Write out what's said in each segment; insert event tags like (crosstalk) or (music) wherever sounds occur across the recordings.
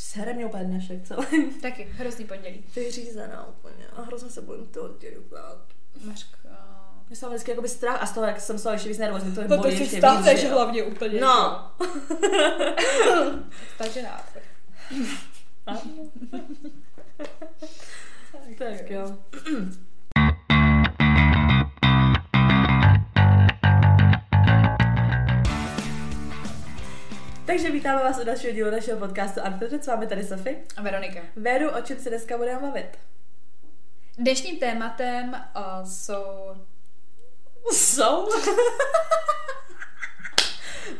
Sere mě úplně dnešek celý. (laughs) Taky, hrozný pondělí. Vyřízená úplně a hrozně se bojím toho dělat. Mařka. Já jsem vždycky jakoby strach a z toho, jak jsem toho ještě víc nervózní, to je No to si jo. hlavně úplně. No. (laughs) Takže návrh. (laughs) tak jo. (clears throat) Takže vítáme vás u dalšího dílu našeho podcastu Unfiltered, s vámi tady Sofie. A Veronika. Veru, o čem se dneska budeme bavit? Dnešním tématem uh, jsou... Jsou? (laughs)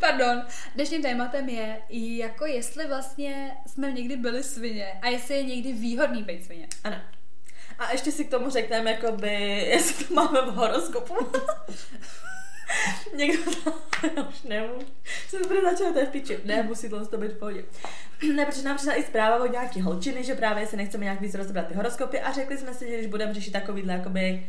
Pardon. Dnešním tématem je, jako jestli vlastně jsme někdy byli svině a jestli je někdy výhodný být svině. ano. A ještě si k tomu řekneme, jakoby, (laughs) jestli to máme v horoskopu. (laughs) (laughs) Někdo to, já (laughs) už nemůžu. Jsem bude začala, to je v piči. Ne, musí to to být v pohodě. (clears throat) Ne, protože nám přišla i zpráva od nějaký holčiny, že právě si nechceme nějak víc rozebrat ty horoskopy a řekli jsme si, že když budeme řešit takovýhle jakoby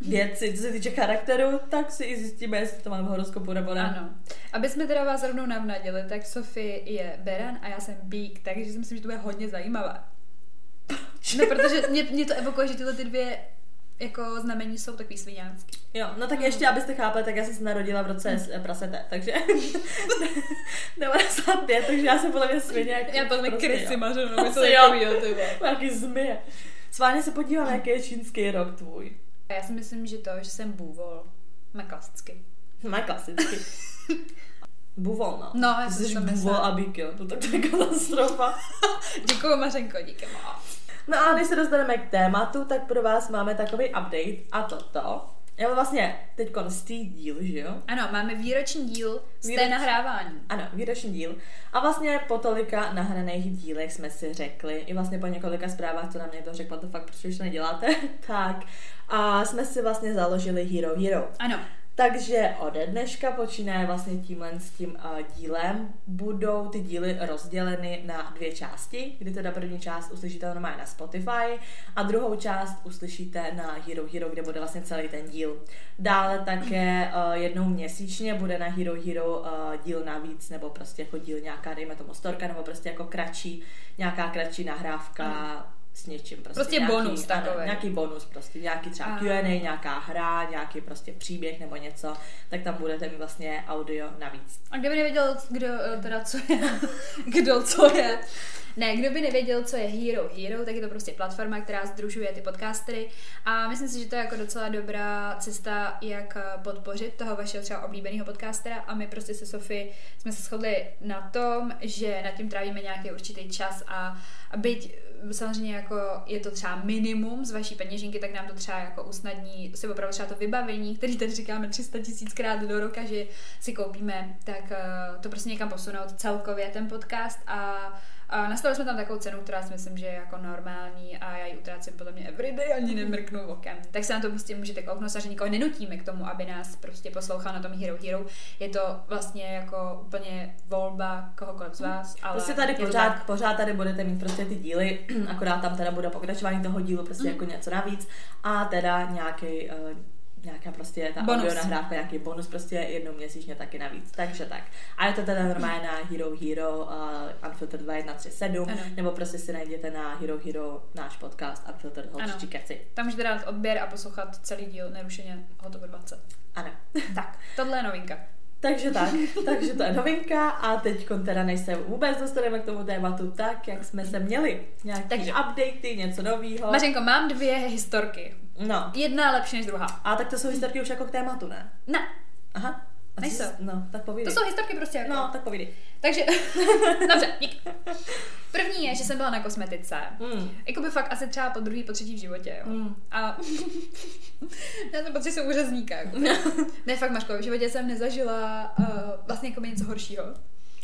věci, co se týče charakteru, tak si i zjistíme, jestli to máme v horoskopu nebo ne. Ano. Aby jsme teda vás rovnou navnadili, tak Sofie je beran a já jsem bík, takže si myslím, že to bude hodně zajímavé. No, protože mě, mě to evokuje, že tyhle ty dvě jako znamení jsou takový sviňánský. Jo, no tak ještě, abyste chápali, tak já jsem se narodila v roce s eh, prasete, takže (laughs) (laughs) 95, takže já jsem podle mě svině. Jako Já podle mě krysy něco Asi jo. takovýho, ty. Nějaký (laughs) zmije. Sválně se podívám, jaký je čínský rok tvůj. Já si myslím, že to, že jsem bůvol. Má klasicky. Má klasicky. Buvol, no. No, já jsem to buvol a bík, jo. To tak to je katastrofa. Děkuju Mařenko, díky moc. No a než se dostaneme k tématu, tak pro vás máme takový update a toto. Já vlastně teď té díl, že jo? Ano, máme výroční díl z té Výroční. nahrávání. Ano, výroční díl. A vlastně po tolika nahraných dílech jsme si řekli, i vlastně po několika zprávách, co nám někdo řekl, to fakt proč to neděláte, (laughs) tak a jsme si vlastně založili Hero Hero. Ano, Takže ode dneška počínaje vlastně tímhle s tím uh, dílem budou ty díly rozděleny na dvě části, kdy teda první část uslyšíte normálně na Spotify a druhou část uslyšíte na Hero Hero, kde bude vlastně celý ten díl. Dále také uh, jednou měsíčně bude na Hero Hero uh, díl navíc, nebo prostě jako díl nějaká, dejme tomu storka, nebo prostě jako kratší, nějaká kratší nahrávka s něčím. Prostě, Prostě nějaký, bonus ano, takovej. nějaký bonus, prostě nějaký třeba A- Q&A, nějaká hra, nějaký prostě příběh nebo něco, tak tam budete mít vlastně audio navíc. a kdo by nevěděl, kdo eh, teda co je, (laughs) kdo co je, ne, kdo by nevěděl, co je Hero Hero, tak je to prostě platforma, která združuje ty podcastery a myslím si, že to je jako docela dobrá cesta, jak eh, podpořit toho vašeho třeba oblíbeného podcastera a my prostě se Sofie jsme se shodli na tom, že nad tím trávíme nějaký určitý čas a, byť samozřejmě jako je to třeba minimum z vaší peněženky, tak nám to třeba jako usnadní si opravdu třeba to vybavení, který teď říkáme 300 tisíckrát do roka, že si koupíme, tak eh, to prostě někam posunout celkově ten podcast a a nastavili jsme tam takovou cenu, která si myslím, že je jako normální a já ji utrácím podle mě everyday, ani nemrknu okem. Tak se na to prostě můžete kouknout, že nikoho nenutíme k tomu, aby nás prostě poslouchal na tom Hero Hero. Je to vlastně jako úplně volba kohokoliv z vás. Ale Prostě tady pořád, tak. pořád tady budete mít prostě ty díly, (clears throat) akorát tam teda bude pokračování toho dílu, prostě Mm. jako něco navíc a teda nějaký uh, nějaká prostě ta Bonus. audio nahrávka, nějaký bonus prostě jednou měsíčně taky navíc. Takže tak. A je to teda normálně na Hero Hero uh, Unfiltered 2137, Ano. nebo prostě si najděte na Hero Hero náš podcast Unfiltered. Holčičí keci. Tam můžete dát odběr a poslouchat celý díl nerušeně hotovo 20. Ano. (laughs) Tak, tohle je novinka. Takže tak, (laughs) takže to je novinka a teď teda než se vůbec dostaneme k tomu tématu tak, jak jsme se měli. Nějaký Takže- updaty, něco novýho. Mařenko, mám dvě historky. No. Jedna je lepší než druhá. A tak to jsou historky už jako k tématu, ne? Ne, Aha. A Nejsou. jsi- No, tak to povídej. jsou historky prostě jako. No, tak povídej. Takže, (laughs) dobře, dík. První je, že jsem byla na kosmetice. Mm. Jakoby fakt asi třeba po druhý, po třetí v životě, jo. Mm. A (laughs) já jsem pocit, že jsem úřazníka. Jako. (laughs) ne, fakt, Mařko, v životě jsem nezažila uh, vlastně jako něco horšího.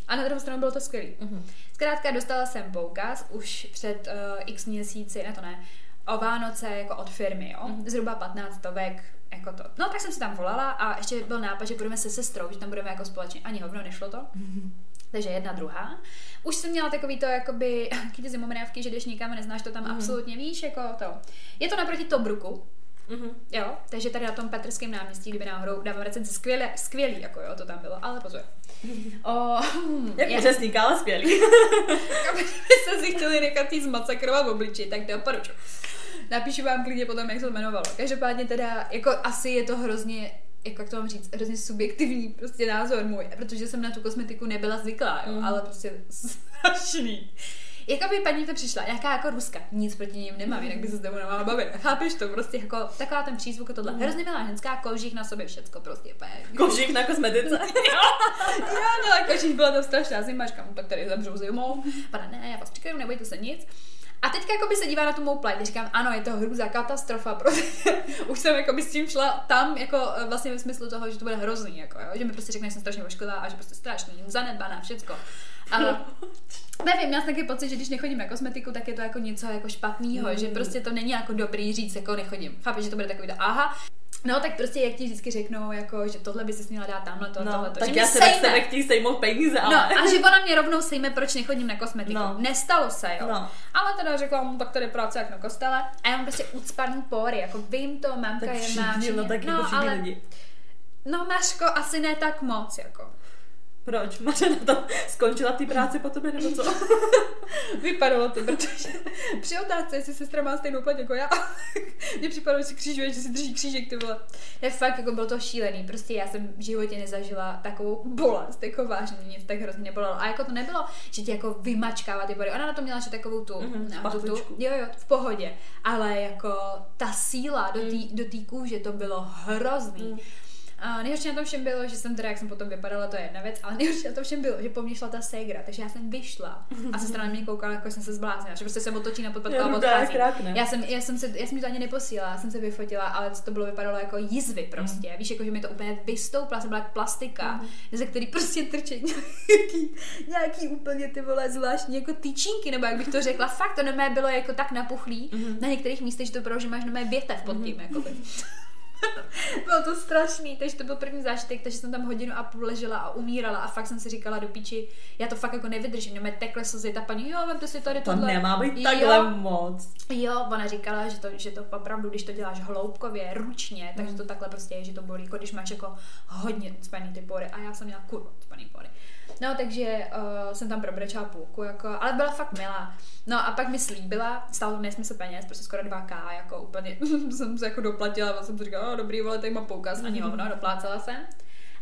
A na druhou stranu bylo to skvělý. Mhm. Zkrátka dostala jsem poukaz už před uh, x měsíci, ne to ne, o Vánoce jako od firmy, jo. Mhm. Zhruba 15 stovek, jako to. No tak jsem si tam volala a ještě byl nápad, že budeme se sestrou, že tam budeme jako společně. Ani hovno, nešlo to. (laughs) Takže jedna, druhá. Už jsem měla takový to, jakoby, (laughs) taky ty zimomrávky, že jdeš někam a neznáš to tam Mhm. absolutně, víš, jako to. Je to naproti Tobruku, Mhm. jo, takže tady na tom Petrském náměstí, kdyby náhodou dávám recenzi, skvělé, skvělý, jako jo, to tam bylo, ale pozor. (laughs) O, Jak je- účastník, ale skvělý. Kdyby chtěli nechat jí zmasakrovat v obliči, tak doporučuji. Napíšu vám klidně potom, jak se to jmenovalo. Každopádně teda, jako asi je to hrozně jako jak to mám říct, hrozně subjektivní prostě názor můj, protože jsem na tu kosmetiku nebyla zvyklá, jo, mm. ale prostě strašný. Jako by paní to přišla, nějaká jako ruska, nic proti ním nemám, jinak by se s tebou nemála bavit. Chápeš to? Prostě jako taková ten přízvuk a tohle. Mm. Hrozně milá ženská, kožích na sobě všecko, prostě úplně. Kožích na kosmetice. (laughs) jo, no, kožích byla to strašná zima, říkám, tak tady zemřu zimou. Pana, ne, já vás čekaju, nebojte se nic. A teďka jako by se dívá na tu mou pleť, říkám, ano, je to hrůza, katastrofa, (laughs) protože už jsem jako s tím šla tam jako e, vlastně ve smyslu toho, že to bude hrozný, jako, jo? že mi prostě řekne, že jsem strašně ošklivá a že prostě strašný, zanedbaná, všecko. A nevím, já jsem taky pocit, že když nechodím na kosmetiku, tak je to jako něco jako špatného, mm. že prostě to není jako dobrý říct, jako nechodím. Chápeš, že to bude takový to, aha, No, tak prostě jak ti vždycky řeknou, jako, že tohle by si měla dát tamhle, to, no, tohle, to. Tak že já se sejme. nechtějí sejmout peníze, ale... No, a že ona mě rovnou sejme, proč nechodím na kosmetiku. No. Nestalo se, jo. No. Ale teda řekla mu, tak tady práce jak na kostele. A já mám prostě ucpaný pory, jako vím to, mamka tak je má. No, tak jako no, ale, lidi. No, Maško, asi ne tak moc, jako. Proč? Maře na to skončila ty práci po tobě, nebo co? (laughs) Vypadalo to, protože při otázce, jestli sestra má stejnou pleť jako já, (laughs) mně připadalo, že si křížuje, že si drží křížek, ty vole. Je fakt, jako bylo to šílený, prostě já jsem v životě nezažila takovou bolest, jako vážně, nic tak hrozně nebolelo. A jako to nebylo, že ti jako vymačkává ty body. Ona na to měla že takovou tu, mm-hmm, tu, tu, jo, jo, v pohodě. Ale jako ta síla do té mm. do kůže, to bylo hrozný. Mm. A nejhorší na tom všem bylo, že jsem teda, jak jsem potom vypadala, to je jedna věc, ale nejhorší na tom všem bylo, že po mně šla ta ségra, takže já jsem vyšla a se strany mě koukala, jako jsem se zbláznila, že prostě se otočí na podpadku a odchází. Já jsem, já jsem se, já jsem to ani neposílala, já jsem se vyfotila, ale to bylo vypadalo jako jizvy prostě. Mm. Víš, jako že mi to úplně vystoupla, jsem byla jak plastika, mm. ze který prostě trčí nějaký, nějaký úplně ty vole zvláštní jako tyčinky, nebo jak bych to řekla. Fakt to na bylo jako tak napuchlý mm. na některých místech, že to bylo, že máš na mé větev pod tím, mm. jakoby. (laughs) Bylo to strašný, takže to byl první zážitek, takže jsem tam hodinu a půl ležela a umírala a fakt jsem si říkala do píči, já to fakt jako nevydržím, mě tekle slzy, ta paní, jo, vemte si tady tohle. To nemá být takhle jo, moc. Jo, ona říkala, že to, že to opravdu, když to děláš hloubkově, ručně, takže mm. to takhle prostě je, že to bolí, jako když máš jako hodně ucpaný ty pory a já jsem měla kurva ucpaný pory. No, takže uh, jsem tam probrečela půlku, jako, ale byla fakt milá. No a pak mi slíbila, stálo to nesmysl peněz, prostě skoro 2K, jako úplně, (laughs) jsem se jako doplatila, a jsem si říkala, oh, dobrý, vole, tady mám poukaz, ani hovno, doplácela jsem.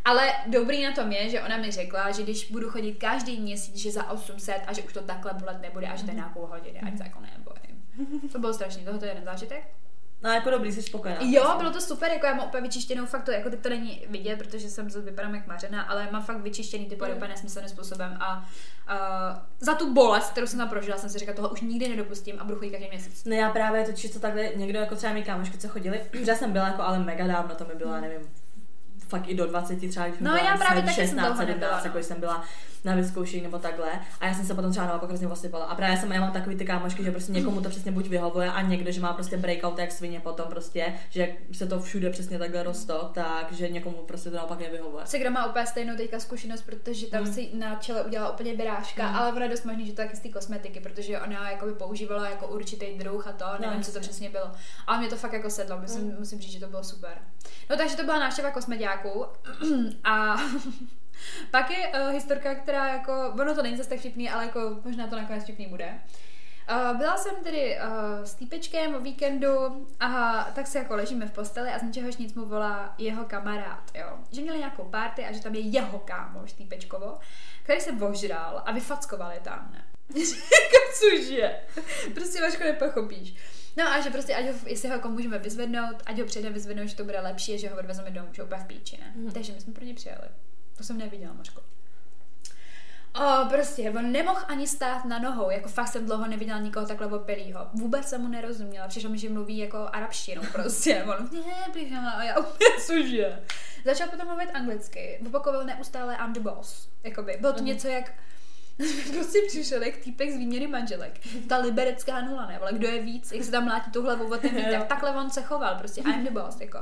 Ale dobrý na tom je, že ona mi řekla, že když budu chodit každý měsíc, že za 800 a že už to takhle bolet nebude, až to je nějakou hodinu, ať se jako nebojím. To bylo strašný, tohle je jeden zážitek. No jako dobrý, jsi spokojená. Jo, bylo to super, jako já mám úplně vyčištěnou fakt to, jako teď to není vidět, protože jsem se vypadám jak mařena, ale mám fakt vyčištěný ty pory mm. nesmyslným způsobem a uh, za tu bolest, kterou jsem tam prožila, jsem si říkala, toho už nikdy nedopustím a budu chodit každý měsíc. Ne, já právě to čisto takhle, někdo jako třeba mi kámošky, co chodili, (clears throat) já jsem byla jako ale mega dávno, to mi bylo, nevím, fakt i do 20 třeba, když no, byla já právě 16, 17, jako jsem byla na vyzkoušení nebo takhle. A já jsem se potom třeba naopak hrozně osypala. A právě jsem, já mám takový ty kámošky, že prostě někomu to přesně buď vyhovuje a někdo, že má prostě breakout jak svině potom prostě, že se to všude přesně takhle rostou, takže někomu prostě to naopak nevyhovuje. Se má úplně stejnou teďka zkušenost, protože tam mm. si na čele udělala úplně byrážka, mm. ale ono je dost možný, že to taky z té kosmetiky, protože ona jako by používala jako určitý druh a to, nevím, no, co to přesně bylo. Ale mě to fakt jako sedlo, musím, mm. musím říct, že to bylo super. No takže to byla návštěva kosmetiáků (clears throat) a Pak je uh, historka, která jako, ono to není zase tak vtipný, ale jako možná to nakonec vtipný bude. Uh, byla jsem tedy uh, s týpečkem o víkendu a tak se jako ležíme v posteli a z ničehož nic mu volá jeho kamarád, jo. Že měli nějakou party a že tam je jeho kámoš týpečkovo, který se vožral a vyfackoval je tam, ne. (laughs) Cože? Prostě Vaško nepochopíš. No a že prostě, ať ho, jestli ho jako můžeme vyzvednout, ať ho předem vyzvednout, že to bude lepší, že ho odvezeme domů, že úplně v píči, ne? Mm. Takže my jsme pro ně přijeli. To jsem neviděla, Mařko. O, prostě, on nemohl ani stát na nohou, jako fakt jsem dlouho neviděla nikoho takhle opilýho. Vůbec jsem mu nerozuměla, přišlo mi, že mluví jako arabštinu prostě. (laughs) On, ne, a já úplně, cože. Začal potom mluvit anglicky, opakoval neustále I'm the boss. Jakoby, bylo to uh-huh. něco jak, (laughs) prostě přišel jak týpek z výměny manželek. Ta liberecká nula, ne, ale kdo je víc, jak se tam mlátí tu hlavu o ten (laughs) tak takhle on se choval, prostě I'm the boss, jako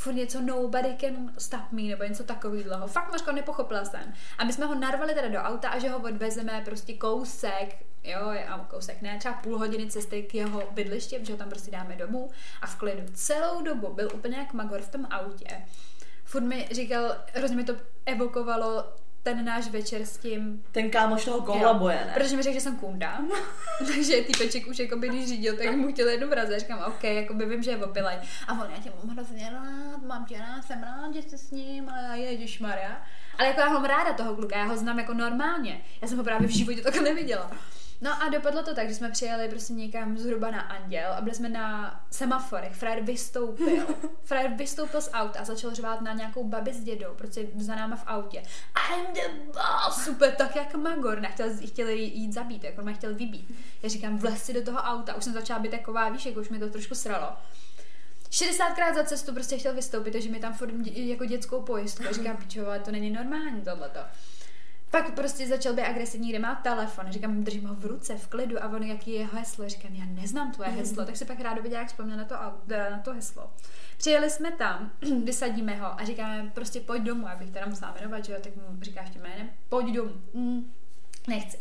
furt něco nobody can stop me, nebo něco takového. Fakt Mařko nepochopila jsem. A my jsme ho narvali teda do auta a že ho odvezeme prostě kousek, jo, a kousek ne, třeba půl hodiny cesty k jeho bydlišti, že ho tam prostě dáme domů a v klidu. Celou dobu byl úplně jak magor v tom autě. Furt mi říkal, hrozně mi to evokovalo ten náš večer s tím... Ten kámoš toho kolaboje, ne? Protože mi řekl, že jsem kunda. (laughs) Takže týpeček už jako by když řídil, tak mu chtěl jednu vrazit. Říkám, OK, jako by vím, že je opilej. A on, já tě mám hrozně rád, mám tě rád, jsem rád, že jsi s ním, ale já ježiš Maria. Ale jako já mám ráda toho kluka, já ho znám jako normálně. Já jsem ho právě v životě takhle neviděla. No a dopadlo to tak, že jsme přijeli prostě někam zhruba na Anděl a byli jsme na semaforech. Frajer vystoupil. (laughs) Frajer vystoupil z auta a začal řvát na nějakou babi s dědou, prostě za náma v autě. I'm the boss! Super, tak jak Magor. Nechtěl, chtěl jít zabít, jako mě chtěl vybít. Já říkám, vlez si do toho auta. Už jsem začala být taková, víš, jako už mi to trošku sralo. 60krát za cestu prostě chtěl vystoupit, takže mi tam furt jako dětskou pojistku. A říkám, pičové, to není normální tohleto. Pak prostě začal být agresivní, kde má telefon. Říkám, držím ho v ruce, v klidu a on, jaký je jeho heslo. Říkám, já neznám tvoje heslo, tak si pak rádo nějak vzpomněl na to, na to heslo. Přijeli jsme tam, (clears throat) vysadíme ho a říkáme, prostě pojď domů, abych teda musela jmenovat, že jo, tak mu říkáš tím jménem, pojď domů. Mm, nechci.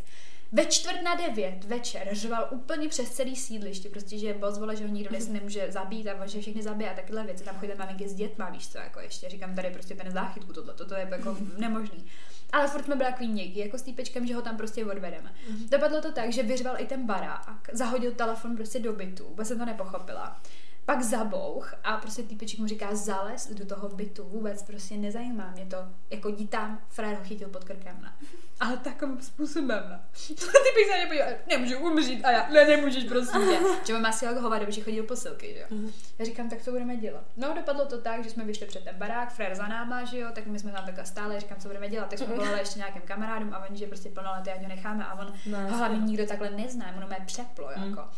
Ve čtvrt na devět večer řval úplně přes celý sídliště, prostě, že boss vole, že ho nikdo mm nemůže zabít a že všechny zabije a takové věci. Tam chodí maminky s dětma, víš co, jako ještě. Říkám, tady prostě ten záchytku, tohle, toto je jako nemožný. Ale furt jsme byli takový měkký, jako s týpečkem, že ho tam prostě odvedeme. Mm-hmm. Dopadlo to tak, že vyřval i ten barák, zahodil telefon prostě do bytu, vůbec jsem to nepochopila. Pak zabouch a prostě týpeček mu říká zales do toho bytu, vůbec prostě nezajímá mě to. Jako jdi tam, frér ho chytil pod krkem. Ne? Ale takovým způsobem. Ne? (laughs) Ty se na podíval, nemůžu umřít a já, ne, nemůžeš prostě. (laughs) Že mám asi jako hovado, že chodil posilky, že jo. Já říkám, tak co budeme dělat. No, dopadlo to tak, že jsme vyšli před ten barák, frér za náma, že jo, tak my jsme tam takhle stále, říkám, co budeme dělat. Tak jsme volali ještě nějakým kamarádům a oni, že prostě plnoletý, ať ho necháme a on no, hlavně nikdo takhle nezná, ono mě přeplo, jako. Mm.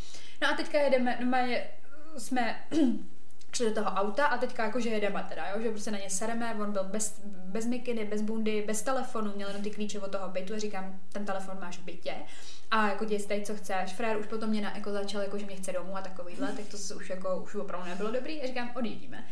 No a teďka jedeme, no jsme (clears throat) šli do toho auta a teďka jakože jedeme teda, jo, že prostě na ně sereme, on byl bez, bez mikiny, bez bundy, bez telefonu, měl jenom ty klíče od toho bytu a říkám, ten telefon máš v bytě a jako děj tady, co chceš. Frér už potom mě na, jako začal, jako, že mě chce domů a takovýhle, tak to už jako už opravdu nebylo dobrý a říkám, odjíždíme.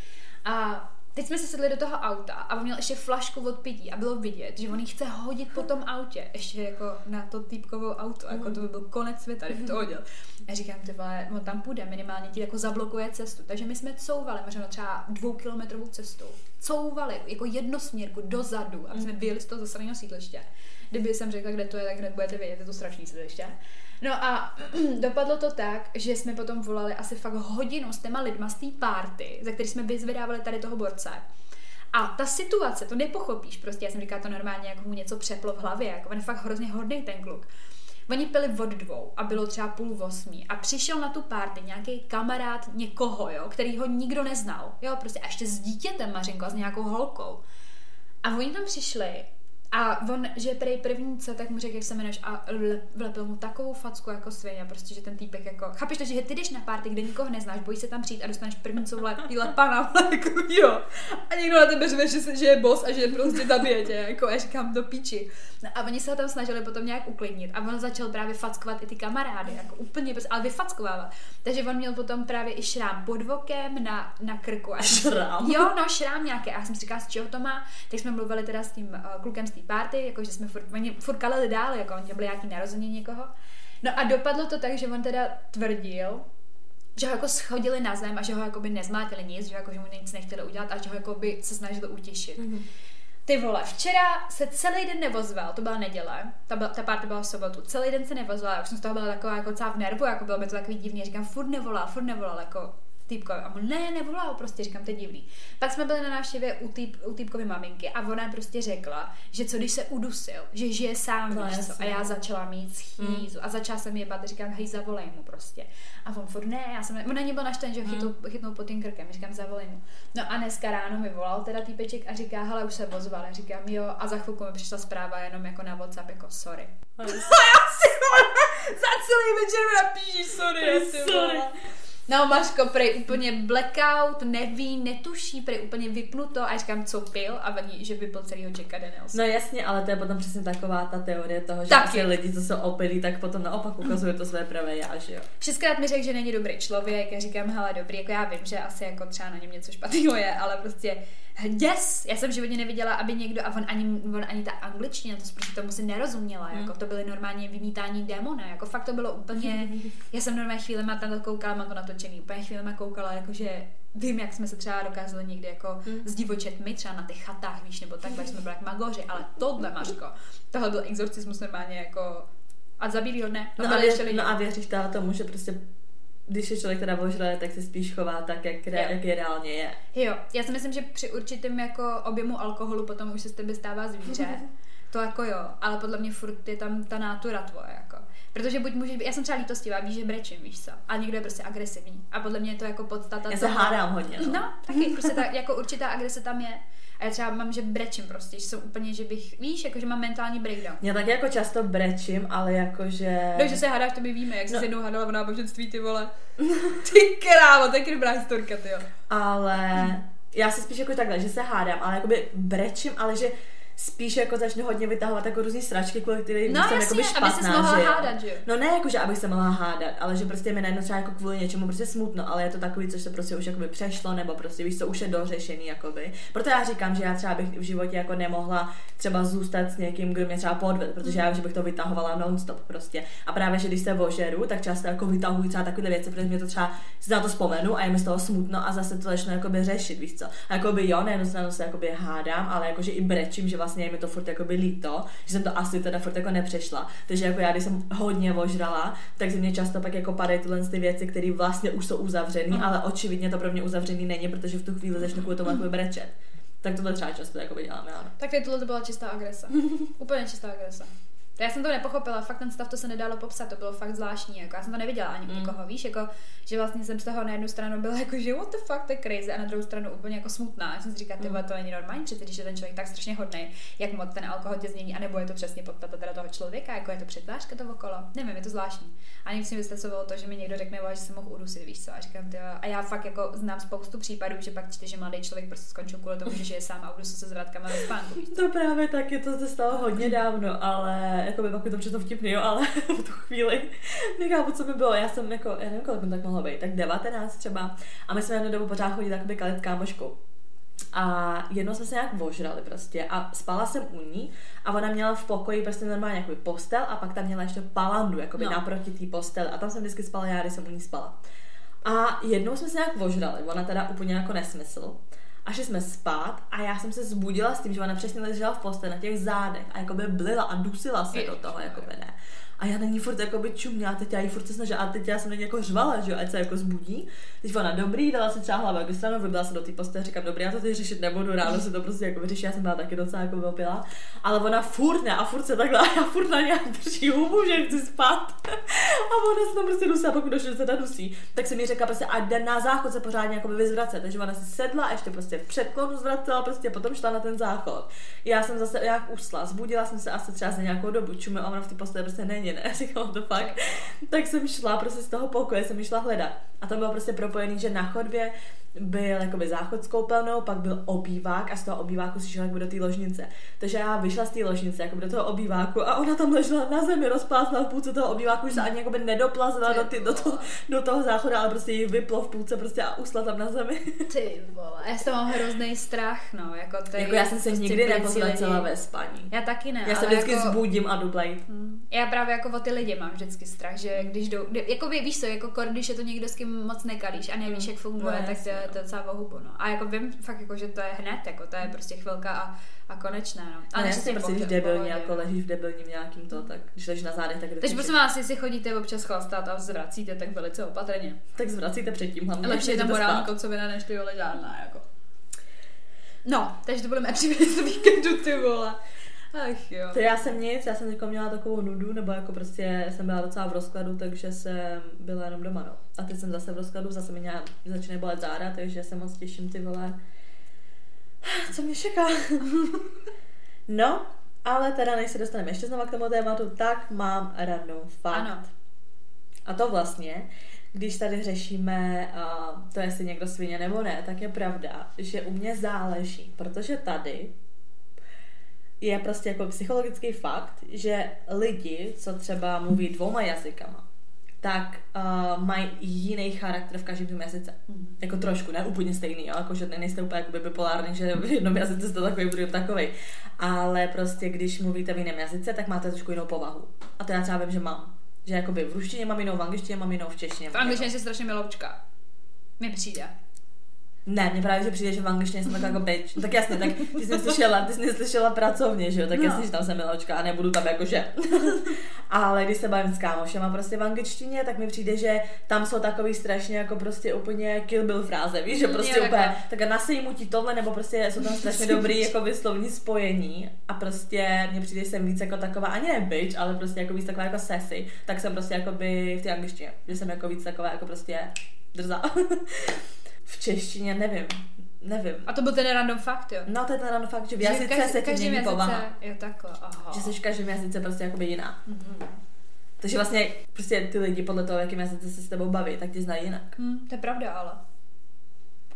A Teď jsme se sedli do toho auta a on měl ještě flašku od pití a bylo vidět, že on ji chce hodit po tom autě, ještě jako na to týpkovou auto, mm. jako to by byl konec světa, kdyby to hodil. Já říkám, ty vole, on tam půjde, minimálně ti jako zablokuje cestu. Takže my jsme couvali, možná třeba dvoukilometrovou cestu. Couvali jako jednosměrku dozadu, aby jsme byli z toho zasraného sídliště. Kdyby jsem řekla, kde to je, tak hned budete vědět, je to strašný sídliště. No a (clears throat) dopadlo to tak, že jsme potom volali asi fakt hodinu s těma lidma z té party, za který jsme vyzvedávali tady toho borce. A ta situace, to nepochopíš prostě, já jsem říkala to normálně, jako mu něco přeplo v hlavě, jako on je fakt hrozně hodný ten kluk. Oni pili od dvou a bylo třeba půl osmí a přišel na tu párty nějaký kamarád někoho, jo, který ho nikdo neznal, jo, prostě a ještě s dítětem Mařinko a s nějakou holkou. A oni tam přišli a on, že prej první co, tak mu řekl, jak se jmenuješ a vlepil mu takovou facku jako svině, prostě, že ten týpek jako, chápeš to, že ty jdeš na párty, kde nikoho neznáš, bojíš se tam přijít a dostaneš první co vle, pana, jako jo. A někdo na tebe řve, že, že je boss a že prostě zabije tě, jako já říkám do píči. No a oni se ho tam snažili potom nějak uklidnit a on začal právě fackovat i ty kamarády, jako úplně bez, ale vyfackovávat. Takže on měl potom právě i šrám pod vokem na, na krku. A šrám? Jo, no šrám nějaký. A já jsem si říkala, z čeho to má. Tak jsme mluvili teda s tím uh, klukem z té party, jako že jsme furt, oni furt kalili dál, jako oni byli nějaký narození někoho. No a dopadlo to tak, že on teda tvrdil, že ho jako schodili na zem a že ho jako by nezmátili nic, že, jako, že mu nic nechtěli udělat a že ho jako by se snažili utěšit. Mm-hmm. Ty vole, včera se celý den nevozval, to byla neděle, ta, byla, ta party byla v sobotu, celý den se nevozval, já už jsem z toho byla taková jako celá v nervu, jako bylo mi to takový divný, říkám, furt nevolal, furt nevolal, jako týpkovi. A on, ne, nevolal, prostě říkám, to je divný. Pak jsme byli na návštěvě u, týp, u týpkovy maminky a ona prostě řekla, že co když se udusil, že žije sám, no, víš co? A já začala mít schýzu mm. a začala jsem jebat, říkám, hej, zavolej mu prostě. A on furt, ne, já jsem, on na ní byl naštven, že ho chytnou, mm. chytnou pod tím krkem, říkám, zavolej mu. No a dneska ráno mi volal teda týpeček a říká, hele, už se vozval. Říkám, jo, a za chvilku mi přišla zpráva jenom jako na WhatsApp, jako sorry. (laughs) A já si za celý večer mi sorry, sorry. No, Maško, prej úplně blackout, neví, netuší, prej úplně vypnuto a říkám, co pil a vadí, že vypil celýho Jacka Daniels. No jasně, ale to je potom přesně taková ta teorie toho, že asi lidi, co jsou opilí, tak potom naopak ukazují to své pravé já, že jo. Šestkrát mi řekl, že není dobrý člověk, já říkám, hele, dobrý, jako já vím, že asi jako třeba na něm něco špatného je, ale prostě yes, já jsem v životě neviděla, aby někdo, a on ani, on ani ta angličtina, to prostě tomu si nerozuměla, hmm. jako to byly normálně vymítání démona, jako fakt to bylo úplně, (laughs) já jsem normálně chvíli má tam koukala, mám to otočený. Úplně chvíli koukala, jakože vím, jak jsme se třeba dokázali někdy jako mm. zdivočet my třeba na těch chatách, víš, nebo takhle, jsme byli jak magoři, ale tohle, Mařko, tohle byl exorcismus normálně jako a za bílýho dne. No, a, věř, no a věříš teda tomu, že prostě když je člověk teda ožralý, tak se spíš chová tak, jak, re, jak je reálně je. Jo, já si myslím, že při určitém jako objemu alkoholu potom už se z tebe stává zvíře. (laughs) to jako jo, ale podle mě furt je tam ta nátura tvoje. Protože buď může být, já jsem třeba lítostivá, víš, že brečím, víš co, a někdo je prostě agresivní. A podle mě je to jako podstata. Já se hádám hodně. No, no taky, prostě ta, jako určitá agrese tam je. A já třeba mám, že brečím prostě, že jsem úplně, že bych, víš, jako že mám mentální breakdown. Já taky jako často brečím, ale jakože... No, že se hádáš, to my víme, jak no. jsi jednou hádala v náboženství, ty vole. (laughs) Ty krávo, to je dobrá historka, ty jo. Ale já se spíš jako takhle, že se hádám, ale jakoby brečím, ale že spíš jako začnu hodně vytahovat jako různý sračky, kvůli kterým no, jsem jasně, špatná, aby se mohla že hádat, že jo? No ne jako, že abych se mohla hádat, ale že prostě mi najednou třeba jako kvůli něčemu prostě smutno, ale je to takový, co se prostě už jakoby přešlo, nebo prostě víš, co už je dořešený, jakoby. Proto já říkám, že já třeba bych v životě jako nemohla třeba zůstat s někým, kdo mě třeba podvedl, protože já že bych to vytahovala non-stop prostě. A právě, že když se ožeru, tak často jako vytahuji třeba takové věci, protože mě to třeba si na to vzpomenu a je mi z toho smutno a zase to začnu jakoby řešit, víš co. A jakoby jo, nejenom se jakoby hádám, ale jakože i brečím, že vlastně je mi to furt jako by líto, že jsem to asi teda furt jako nepřešla. Takže jako já, když jsem hodně ožrala, tak ze mě často pak jako padají tyhle ty věci, které vlastně už jsou uzavřené, mm. ale očividně to pro mě uzavřený není, protože v tu chvíli začnu kvůli tomu jako brečet. Tak tohle třeba často jako děláme, ano. Tak tohle to byla čistá agrese. (laughs) Úplně čistá agrese. Já jsem to nepochopila, fakt ten stav to se nedalo popsat, to bylo fakt zvláštní, jako já jsem to neviděla ani u mm. nikoho, víš, jako, že vlastně jsem z toho na jednu stranu byla jako, že what the fuck, to je crazy, a na druhou stranu úplně jako smutná. Já jsem si říkala, mm. to není normální, přece když je ten člověk tak strašně hodný, jak moc ten alkohol tě změní, anebo je to přesně podstata teda toho člověka, jako je to přetvářka to okolo, nevím, je to zvláštní. A nic mi vystresovalo to, že mi někdo řekne, že se mohl udusit, víš co, a říkám, tyjo, a já fakt jako znám spoustu případů, že pak čte, že mladý člověk prostě skončil kvůli tomu, že je sám a udusil se s vratkama ve spánku. (laughs) To právě taky, to se stalo hodně dávno, ale jako by pak je to všechno vtipný, jo, ale (laughs) v tu chvíli nechápu, co mi bylo. Já jsem jako, já nevím, kolik mi tak mohlo být, tak 19 třeba. A my jsme jednu dobu pořád chodili takový kalit kámoškou. A jednou jsme se nějak vožrali prostě a spala jsem u ní a ona měla v pokoji prostě normálně jako postel a pak tam měla ještě palandu jakoby no. naproti té postel a tam jsem vždycky spala já, když jsem u ní spala. A jednou jsme se nějak vožrali, ona teda úplně jako nesmysl. A šli jsme spát a já jsem se zbudila s tím, že ona přesně ležela v posteli na těch zádech a jako by blila a dusila se do toho, jako by ne. A já na ní furt jako by čuměla, teď já jí furt se snažila, a teď já jsem na ní jako řvala, že jo, ať se jako zbudí. Teď ona dobrý, dala si třeba hlavu jako stranu, vybila se do té postele, říkám, dobrý, já to teď řešit nebudu, ráno se to prostě jako vyřeší, já jsem byla taky docela jako opila. Ale ona furt ne, a furt se takhle, a (laughs) já furt na nějak drží hubu, že chci spát. A ona se tam prostě dusí, a pokud došlo, se ta dusí, tak se mi řekla prostě, ať jde na záchod se pořádně jako vyzvracet. Takže ona si sedla a ještě prostě v předklonu zvracela, prostě potom šla na ten záchod. Já jsem zase jak usla, zbudila jsem se asi třeba za nějakou dobu, čumě, ona v té posteli prostě není mě ne, (laughs) říkala to fakt. Tak jsem šla prostě z toho pokoje, jsem šla hledat. A to bylo prostě propojený, že na chodbě byl jakoby záchod s koupelnou, pak byl obývák a z toho obýváku si šla do té ložnice. Takže já vyšla z té ložnice jako do toho obýváku a ona tam ležela na zemi rozplásla v půlce toho obýváku, že se ani jakoby nedoplazila do, ty, do, toho, do toho záchoda, ale prostě jí vyplo v půlce prostě a usla tam na zemi. (laughs) Ty vole, já jsem mám hrozný strach, no. Jako, ty, jako já jsem se prostě nikdy nepozlecela ve spaní. Já taky ne. Já se vždycky jako... zbudím a jdu hmm. Já právě jako o ty lidi mám vždycky strach, že když jdou, jako víš co, jako když je to někdo, s kým moc nekalíš a nevíš, jak funguje, no, tak to, to je docela vohubu, no. A jako vím fakt, jako, že to je hned, jako to je prostě chvilka a, a konečné, no. A ne, si prostě, když debilně, jako ležíš v debilním nějakým to, tak když ležíš na zádech, tak Takže prosím vás, jestli chodíte občas chlastat a zvracíte, tak velice opatrně. Tak zvracíte předtím, hlavně. Lepší je tam morální kocovina, než ty vole žádná, jako. No, takže to budeme (laughs) příběhy z víkendu, ty vole. Ach jo. To já jsem nic, já jsem jako měla takovou nudu, nebo jako prostě jsem byla docela v rozkladu, takže jsem byla jenom doma, no. A teď jsem zase v rozkladu, zase mi nějak začíná bolet záda, takže se moc těším, ty vole. (sighs) Co mě čeká? (laughs) no, ale teda než se dostaneme ještě znovu k tomu tématu, tak mám radnou fakt. Ano. A to vlastně, když tady řešíme uh, to, jestli někdo svině nebo ne, tak je pravda, že u mě záleží, protože tady je prostě jako psychologický fakt, že lidi, co třeba mluví dvouma jazykama, tak uh, mají jiný charakter v každém tom jazyce. Mm. Jako trošku, ne úplně stejný, jo? jako že nejste úplně jako bipolární, že v jednom jazyce jste takový, budu takový. Ale prostě, když mluvíte v jiném jazyce, tak máte trošku jinou povahu. A to já třeba vím, že mám. Že jakoby v ruštině mám jinou, v angličtině mám jinou, v češtině. V angličtině jsi strašně miloučka. Mi přijde. Ne, mně právě, že přijde, že v angličtině jsem taková jako bitch. No, tak jasně, tak ty jsi neslyšela, ty jsi neslyšela pracovně, že jo, tak No. jasně, že tam jsem miločka a nebudu tam jakože. (laughs) Ale když se bavím s kámošema prostě v angličtině, tak mi přijde, že tam jsou takový strašně jako prostě úplně kill bill fráze, víš, že prostě jo, úplně, takhle. tak nasejmu ti tohle, nebo prostě jsou tam strašně (laughs) dobrý jako vyslovní spojení a prostě mně přijde, že jsem víc jako taková, ani ne bitch, ale prostě jako víc taková jako sassy, tak jsem prostě jako by v té angličtině, že jsem jako víc taková jako prostě drzá. (laughs) v češtině nevím, nevím. A to byl ten random fakt, jo. No to je ten random fakt, že v Že jazyce každý- se ti mění jazyce- povaha. Jo, takhle, aha. Že jsi v každém jazyce prostě jakoby jiná. Mhm. Takže vlastně prostě ty lidi podle toho, jakým jazyce se s tebou baví, tak tě znají jinak. Hm, to je pravda, ale.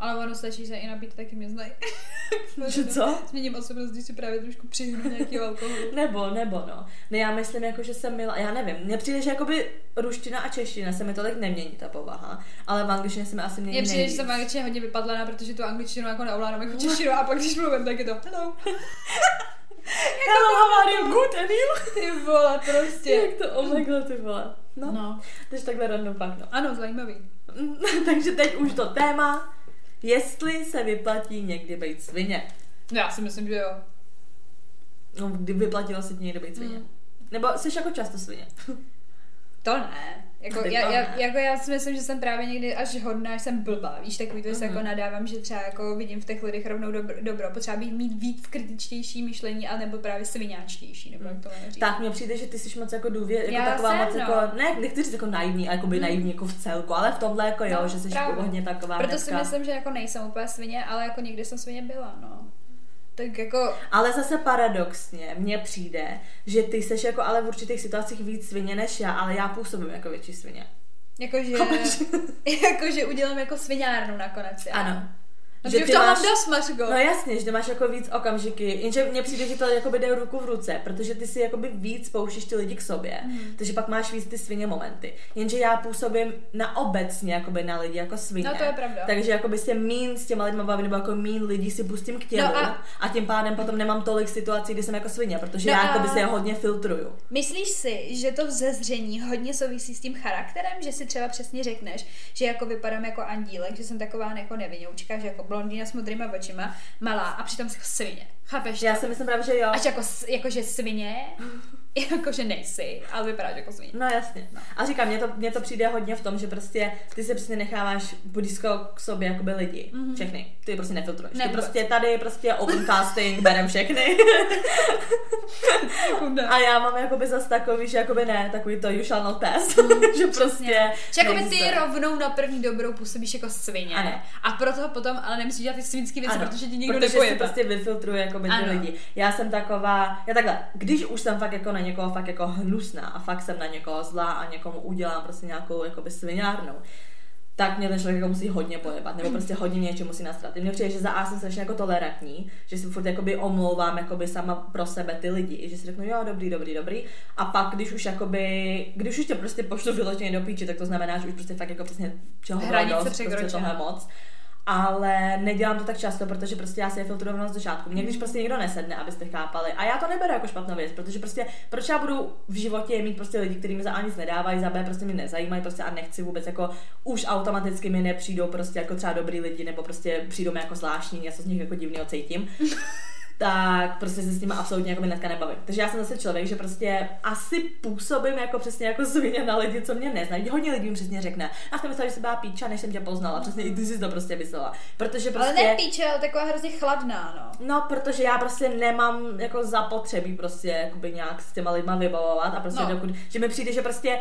Ale ono stačí se i napít, taky mě znají. (laughs) Že co? Změním osobnost, když si právě trošku přihnu nějaký alkohol. (laughs) Nebo, nebo no. Ne, já myslím jako, že jsem milá, já nevím, mně přijde, že jakoby ruština a čeština se mi tolik nemění ta povaha, ale v angličtině se mi asi mění Mně přijde, že jsem angličtině hodně vypadlená, protože tu angličtinu jako neovládám jako češtinu a pak když mluvím, tak je to hello. (laughs) Hello, how are you? Good, and you? Ty vole, prostě. Jak to, oh my god, ty vole. No, no. No. takže takhle random fakt, no. Ano, zajímavý. takže teď už to téma, jestli se vyplatí někdy být svině. No, já si myslím, že jo. No, kdy vyplatilo se ti někdy být svině. Mm. Nebo jsi jako často svině. To ne. Jako, to já, já, jako já si myslím, že jsem právě někdy až hodná, až jsem blbá. Víš, takový to, že se Mhm. jako nadávám, že třeba jako vidím v těch lidech rovnou dobro, dobro. Potřeba být mít víc kritičtější myšlení, anebo právě sviňáčtější, nebo jak to mám říct. Tak mně přijde, že ty jsi moc jako důvěr, jako Já taková jsem, moc no. jako, ne, nechci říct jako naivní, jako by Hmm. naivní jako v celku, ale v tomhle jako jo, No, že jsi právě. hodně taková Proto si hnedka- myslím, že jako nejsem úplně svině, ale jako někdy jsem svině byla, no. Tak jako, Ale zase paradoxně mně přijde, že ty seš jako ale v určitých situacích víc svině než já, ale já působím jako větší svině. jakože, (laughs) jakože udělám jako sviňárnu nakonec, já. Ano. No, že, ty už to máš- mám dost, Mařko. No jasně, že máš jako víc okamžiky, jenže mně přijde, že to jakoby jde ruku v ruce, protože ty si jakoby víc pouštíš ty lidi k sobě, Mhm. takže pak máš víc ty svině momenty. Jenže já působím na obecně jakoby na lidi jako svině. No, to je pravda. Takže jakoby se mín s těma lidma bavím, nebo jako mín lidí si pustím k tělu No a... a- tím pádem potom nemám tolik situací, kdy jsem jako svině, protože No já a- jakoby se hodně filtruju. Myslíš si, že to vzezření hodně souvisí s tím charakterem, že si třeba přesně řekneš, že jako vypadám jako andílek, že jsem taková jako nevinoučka, že jako blondýna s modrýma očima, malá a přitom svině. Chápeš to? Já si myslím právě, že jo. Až jako, s- jakože svině, (laughs) jakože nejsi, ale vypadáš jako svině. No jasně. A říkám, mně to, mně to přijde hodně v tom, že prostě ty se přesně necháváš blízko k sobě jakoby lidi. Mhm. Všechny. Ty je prostě nefiltruješ. Ne, ty prostě tady prostě open casting, berem všechny. (laughs) A já mám jakoby zase takový, že jakoby ne, takový to you shall not pass. (laughs) že prostě Že jakoby ty rovnou na první dobrou působíš jako svině. Ano. A proto potom ale nemusíš dělat ty svinské věci, Ano, protože ti nikdo protože prostě vyfiltruje jako ty Ano. lidi. Já jsem taková, já takhle, když už jsem fakt jako na někoho fakt jako hnusná a fakt jsem na někoho zlá a někomu udělám prostě nějakou jakoby sviňárnu, tak mě ten člověk jako musí hodně pojebat, nebo prostě hodně něčemu musí nastrat. Mně přijde, že za A jsem strašně jako tolerantní, že si furt jakoby omlouvám jakoby sama pro sebe ty lidi, že si řeknu, jo, dobrý, dobrý, dobrý. A pak, když už jakoby, když už tě prostě pošlu vyloženě do píči, tak to znamená, že už prostě fakt jako přesně čeho Hranice dost, prostě tohle moc ale nedělám to tak často, protože prostě já si je filtruju z začátku. Mě když prostě někdo nesedne, abyste chápali. A já to neberu jako špatnou věc, protože prostě proč já budu v životě mít prostě lidi, kteří mi za A nic nedávají, za B prostě mi nezajímají, prostě a nechci vůbec jako už automaticky mi nepřijdou prostě jako třeba dobrý lidi, nebo prostě přijdou mi jako zvláštní, něco z nich jako divného cítím. Tak prostě se s nimi absolutně jako hnedka nebavím. Takže já jsem zase člověk, že prostě asi působím jako přesně jako svině na lidi, co mě neznají. Hodně lidí mi přesně řekne, a jsem myslela, že jsi byla píča, než jsem tě poznala. Přesně i ty jsi to prostě myslela. Protože prostě... Ale ne píče, ale taková hrozně chladná, no. No, protože já prostě nemám jako zapotřebí prostě jakoby nějak s těma lidma vybavovat a prostě no. dokud, že mi přijde, že prostě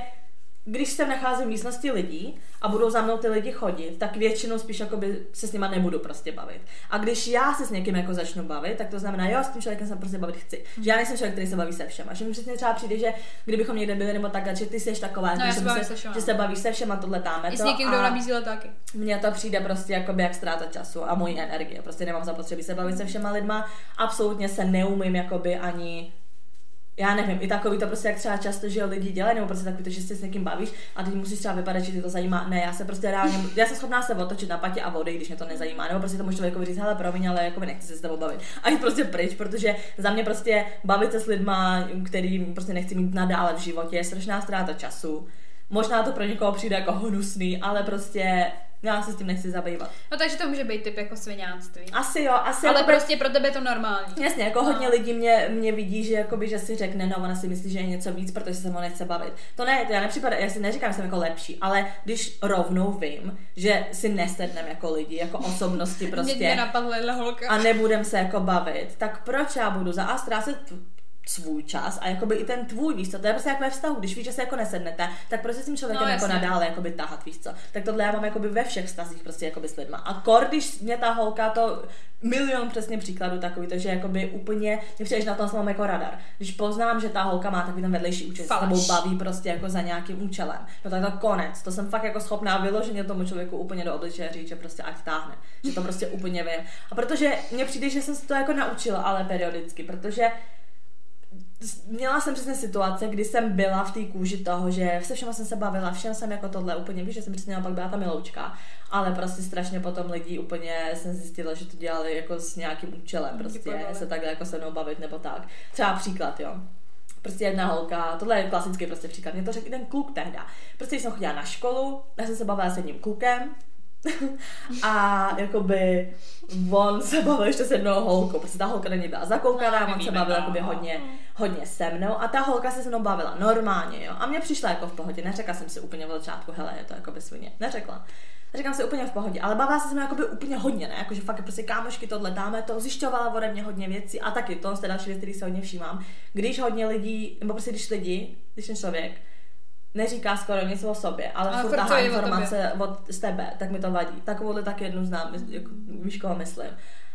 když se nacházím v místnosti lidí a budou za mnou ty lidi chodit, tak většinou spíš jakoby se s nima nebudu prostě bavit. A když já se s někým jako začnu bavit, tak to znamená, jo, s tím člověkem se prostě bavit chci. Že já nejsem člověk, který se baví se všem. A že mi přesně třeba přijde, že kdybychom někde byli nebo tak, že ty jsi taková, No, jako, že, se se, všema. že se bavíš se všem a tohle dáme I s někým, kdo nabízí letáky. mně to přijde prostě jakoby jak ztráta času a mojí energie. Prostě nemám zapotřebí se bavit se všema lidma. Absolutně se neumím jakoby ani já nevím, i takový to prostě, jak třeba často, že lidi dělají, nebo prostě takový to, že se s někým bavíš a teď musíš třeba vypadat, že tě to zajímá. Ne, já se prostě reálně, já jsem schopná se otočit na patě a vody, když mě to nezajímá, nebo prostě tomu člověku říct, hele, promiň, ale jako nechci se s tebou bavit. A jít prostě pryč, protože za mě prostě bavit se s lidma, který prostě nechci mít nadále v životě, je strašná ztráta času. Možná to pro někoho přijde jako hnusný, ale prostě Já se s tím nechci zabývat. No takže to může být typ jako svináctví. Asi jo, asi Ale jako prostě pro tebe je to normální. Jasně, jako hodně lidí mě, mě vidí, že, jakoby, že si řekne, no ona si myslí, že je něco víc, protože se mnou nechce bavit. To ne, to já nepřipadá, já si neříkám, že jsem jako lepší, ale když rovnou vím, že si nesedneme jako lidi, jako osobnosti (laughs) prostě mě napadla holka. a nebudem se jako bavit, tak proč já budu za A ztrácet svůj čas a jakoby i ten tvůj, víš co, to je prostě jak ve vztahu, když víš, že se jako nesednete, tak prostě s tím člověkem No, jako nadále jakoby tahat, víš co. Tak tohle já mám jakoby ve všech vztazích prostě jakoby s lidma. A kor, když mě ta holka to milion přesně příkladů takový, to, že jakoby úplně, mě přijdeš na tom mám jako radar. Když poznám, že ta holka má takový ten vedlejší účel, se tebou baví prostě jako za nějakým účelem, no tak to konec. To jsem fakt jako schopná vyloženě tomu člověku úplně do obličeje říct, že prostě ať táhne. Že to prostě úplně vím. A protože mně přijde, že jsem se to jako naučila, ale periodicky, protože měla jsem přesně situace, kdy jsem byla v té kůži toho, že se všema jsem se bavila, všem jsem jako tohle úplně, víš, že jsem přesně naopak byla ta miloučka, ale prostě strašně potom lidi úplně jsem zjistila, že to dělali jako s nějakým účelem, prostě podvali. se takhle jako se mnou bavit nebo tak. Třeba příklad, jo. Prostě jedna holka, tohle je klasický prostě příklad, mě to řekl jeden kluk tehda. Prostě jsem chodila na školu, já jsem se bavila s jedním klukem, a jakoby on se bavil ještě s jednou holkou, protože ta holka na něj byla zakoukaná, No, on se bavil no. jakoby hodně, hodně se mnou a ta holka se se mnou bavila normálně, jo. A mě přišla jako v pohodě, neřekla jsem si úplně v začátku, hele, je to jakoby svině, neřekla. Říkám si úplně v pohodě, ale bavila se se mnou jakoby úplně hodně, ne? Jakože fakt prostě kámošky tohle dáme to, zjišťovala ode mě hodně věcí a taky to, to je další věc, který se hodně všímám. Když hodně lidí, nebo prostě když lidi, když ten člověk neříká skoro nic o sobě, ale, Ale furt tahá informace od, z tebe, tak mi to vadí. Takovouhle tak jednu znám, jako, víš, koho myslím.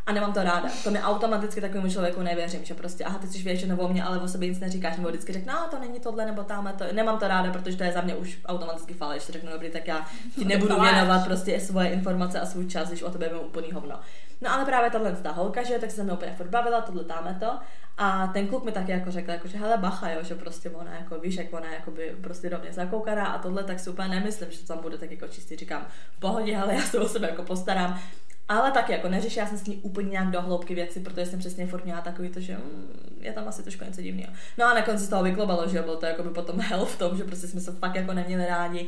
A nemám to ráda. To mi automaticky takovému člověku nevěřím, že prostě, aha, ty jsi většinou o mě, ale o sobě nic neříkáš, nebo vždycky řekne, no, to není tohle, nebo tamhle to. Nemám to ráda, protože to je za mě už automaticky faleš. Řeknu, dobrý, tak já ti (laughs) nebudu věnovat prostě svoje informace a svůj čas, když o tebe vím úplný hovno. No ale právě tahle ta holka, že tak se mnou úplně furt bavila, tohle táme to. A ten kluk mi taky jako řekl, jako, že hele bacha, jo, že prostě ona jako víš, jak ona jako by prostě do mě zakoukaná a tohle, tak si úplně nemyslím, že to tam bude tak jako čistý. Říkám, v pohodě, ale já se o sebe jako postarám. Ale taky jako neřeš, já jsem s ní úplně nějak do hloubky věci, protože jsem přesně furt měla takový to, že mm, je tam asi trošku něco divného. No a nakonec se z toho vyklobalo, že bylo to jako by potom hell v tom, že prostě jsme se fakt jako neměli rádi.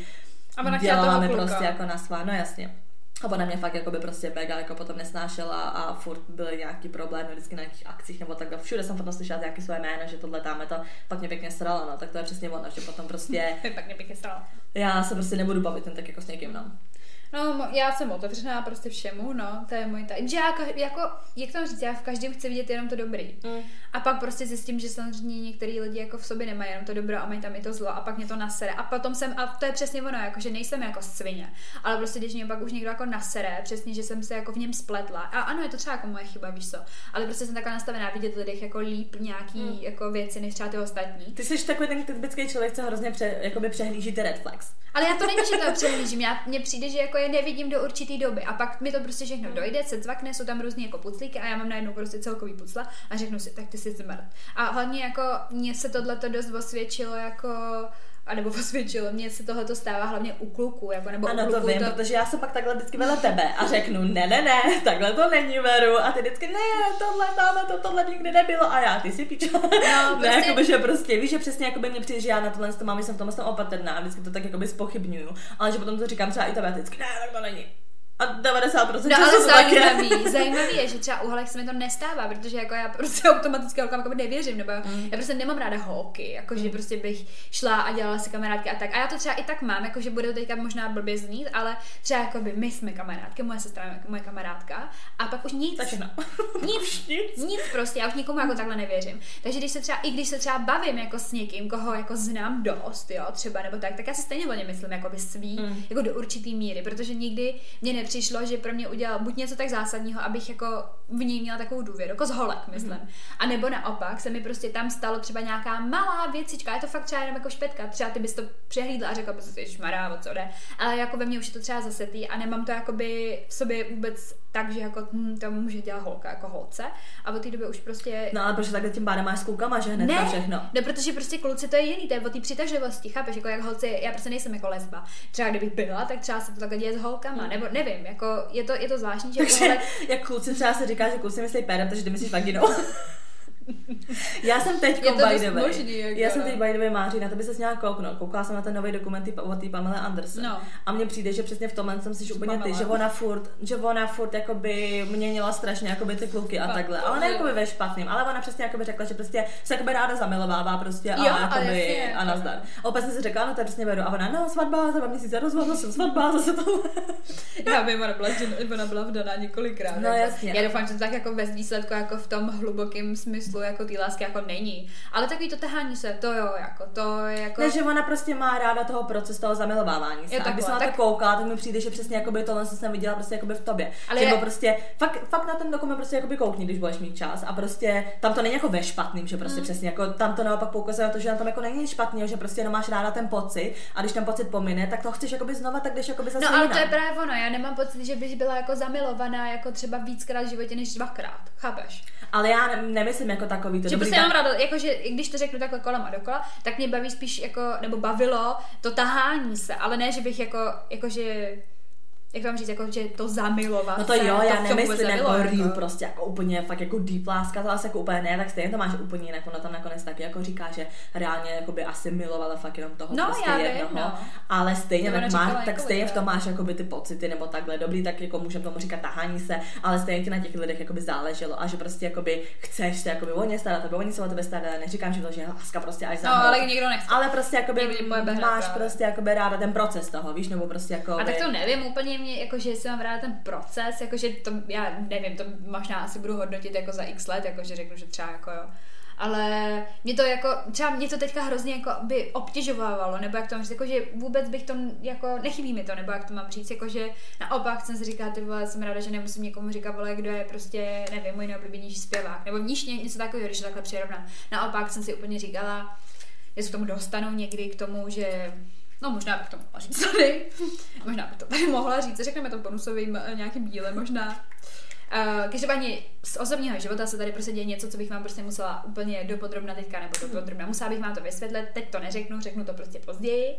A ona chtěla toho prostě jako na svá, no jasně. A ona mě fakt jako by prostě mega jako potom nesnášela a furt byly nějaký problémy vždycky na nějakých akcích nebo takhle. Všude jsem potom slyšela nějaké své jméno, že tohle tam to, pak mě pěkně srala, no, tak to je přesně ono, že potom prostě (laughs) pak nepěkně stalo. já se prostě nebudu bavit jen tak jako s někým, no. No, já jsem otevřená prostě všemu, no, to je můj tak. Že já jako, jak to říct, já v každém chci vidět jenom to dobrý. Mm. A pak prostě zjistím, že samozřejmě některý lidi jako v sobě nemají jenom to dobro a mají tam i to zlo a pak mě to nasere. A potom jsem, a to je přesně ono, jako, že nejsem jako svině, ale prostě když mě pak už někdo jako nasere, přesně, že jsem se jako v něm spletla. A ano, je to třeba jako moje chyba, víš co, ale prostě jsem takhle nastavená vidět lidech jako líp nějaký Mm. jako věci, než třeba ty ostatní. Ty jsi takový ten typický člověk, co hrozně pře, jakoby přehlíží ty red flags. Ale já to není, že to přehlížím, já, mně přijde, že jako je nevidím do určitý doby a pak mi to prostě všechno dojde, se cvakne, jsou tam různý jako puclíky a já mám najednou prostě celkový pucla a řeknu si, tak ty jsi smrt. A hlavně jako mně se tohle to dost osvědčilo jako a nebo (laughs) osvědčilo, mně se tohle stává hlavně u kluků, jako nebo u Ano, to kluků vím, protože já jsem pak takhle vždycky vedle tebe a řeknu, ne, ne, ne, takhle to není, Veru. A ty vždycky, ne, tohle, tamhle, to, tohle nikdy nebylo. A já, ty si pičo. No, (laughs) prostě- ne, jakoby, že prostě, víš, že přesně jakoby mě přijde, že já na tohle to mám, že jsem v tom jsem opatrná a vždycky to tak jakoby spochybňuju. Ale že potom to říkám třeba i tebe, vždycky, ne, tak to není. A 90% No ale to tak je. zajímavý, zajímavý je, že třeba u holek se mi to nestává, protože jako já prostě automaticky holkám jako nevěřím, nebo Mm. já prostě nemám ráda holky, jako že prostě bych šla a dělala si kamarádky a tak. A já to třeba i tak mám, jako že bude to teďka možná blbě znít, ale třeba jako by my jsme kamarádky, moje sestra je moje kamarádka a pak už nic. Tak všechno. (laughs) Nic, Nic. nic prostě, já už nikomu jako takhle nevěřím. Takže když se třeba, i když se třeba bavím jako s někým, koho jako znám dost, jo, třeba nebo tak, tak já si stejně o něm myslím jako by svý, Mm. jako do určitý míry, protože nikdy mně nepřišlo, že pro mě udělal buď něco tak zásadního, abych jako v něj měla takovou důvěru, jako z holek, myslím. Mhm. A nebo naopak se mi prostě tam stalo třeba nějaká malá věcička, je to fakt třeba jenom jako špetka, třeba ty bys to přehlídla a řekla, prostě jsi mará, o co jde. Ale jako ve mně už je to třeba zasetý a nemám to jakoby v sobě vůbec tak, že jako hm, to může dělat holka jako holce. A od té doby už prostě No ale protože takhle tím pádem máš s klukama, že hned ne, všechno. no, protože prostě kluci to je jiný, to je o té přitažlivosti, chápeš, jako jak holci, já prostě nejsem jako lesba. Třeba kdybych byla, tak třeba se to takhle děje s holkama, nebo nevím, jako je to, je to zvláštní, že Takže holek, jak kluci třeba se říká, že kluci myslí pérem, takže ty myslíš vaginou. (laughs) Já jsem teď by the way. možný, jako, já jsem no. teď by the way Máří, na to by se měla kouknout. Koukala jsem na ten nový dokument od té Pamela Anderson. No. A mně přijde, že přesně v tomhle jsem si úplně ty, že ona furt, že ona furt jakoby měnila strašně jakoby ty kluky a takhle. Ale ne jakoby ve špatným, ale ona přesně jakoby řekla, že prostě se jakoby ráda zamilovává prostě a Jo, a jakoby jasně. a nazdar. A opět jsem si řekla, no to je přesně beru. A ona, no svatba, za dva měsíce rozvod, zase svatba, (laughs) zase to. Já vím, ona byla, ona byla vdaná několikrát. No, jako. jasně. Já doufám, že to tak jako bez výsledku, jako v tom hlubokém smyslu, jako té lásky, jako není. Ale takový to tahání se, to jo, jako to je jako... Ne, že ona prostě má ráda toho procesu toho zamilovávání se. Jo, A když jsem na to tak- koukala, tak mi přijde, že přesně jakoby tohle co jsem viděla prostě jakoby v tobě. Ale je- prostě, fakt, fakt, na ten dokument prostě jakoby koukni, když budeš mít čas. A prostě tam to není jako ve špatným, že Mm. prostě přesně jako tam to naopak poukazuje na to, že na tom jako není špatného, že prostě jenom máš ráda ten pocit a když ten pocit pomine, tak to chceš jakoby znova, tak jdeš jakoby zase No ale jinam. to je právě ono, já nemám pocit, že bych byla jako zamilovaná jako třeba víckrát v životě než dvakrát, chápeš? Ale já ne- nemyslím jako takový to Že prostě tak- mám ráda, jakože i když to řeknu takhle kolem a dokola, tak mě baví spíš jako, nebo bavilo to tahání se, ale ne, že bych jako, jakože, jak to mám říct, jako, že to zamilovat No to jo, já vůbec nemyslím jako real, prostě jako úplně fakt jako deep láska, to zase jako úplně ne, tak stejně to máš úplně jinak, ono tam nakonec taky jako říká, že reálně jako by asi milovala fakt jenom toho No, prostě já vím, jednoho, no. ale stejně To tak, ona máš, říkala tak stejně v tom máš jakoby ty pocity nebo takhle, dobrý, tak jako můžeme tomu říkat tahání se, ale stejně ti na těch lidech jakoby záleželo a že prostě jakoby chceš se jakoby o ně starat, aby oni se o tebe starali, neříkám, že to, že je láska prostě až za No, ale nikdo nechce. ale prostě pojebe hned máš prostě jakoby ráda ten proces toho, víš, nebo prostě jako A tak to nevím, úplně mě, jakože jestli mám ráda ten proces, jakože to, já nevím, to možná asi budu hodnotit jako za x let, jakože řeknu, že třeba jako jo. Ale mě to jako, třeba mě to teďka hrozně jako by obtěžovávalo, nebo jak to mám říct, jako, že vůbec bych to, jako nechybí mi to, nebo jak to mám říct, jako, že naopak jsem si říká, ty vole, jsem ráda, že nemusím někomu říkat, vole, kdo je prostě, nevím, můj nejoblíbenější zpěvák, nebo níž ně, něco takového, když takhle přirovnám. Naopak jsem si úplně říkala, se k tomu dostanu někdy k tomu, že No možná bych to mohla říct (laughs) tady. možná bych to tady mohla říct. Řekneme to bonusovým eh, nějakým díle možná. Uh, každopádně z osobního života se tady prostě děje něco, co bych vám prostě musela úplně dopodrobna teďka, nebo dopodrobna. Musela bych vám to vysvětlit, teď to neřeknu, řeknu to prostě později.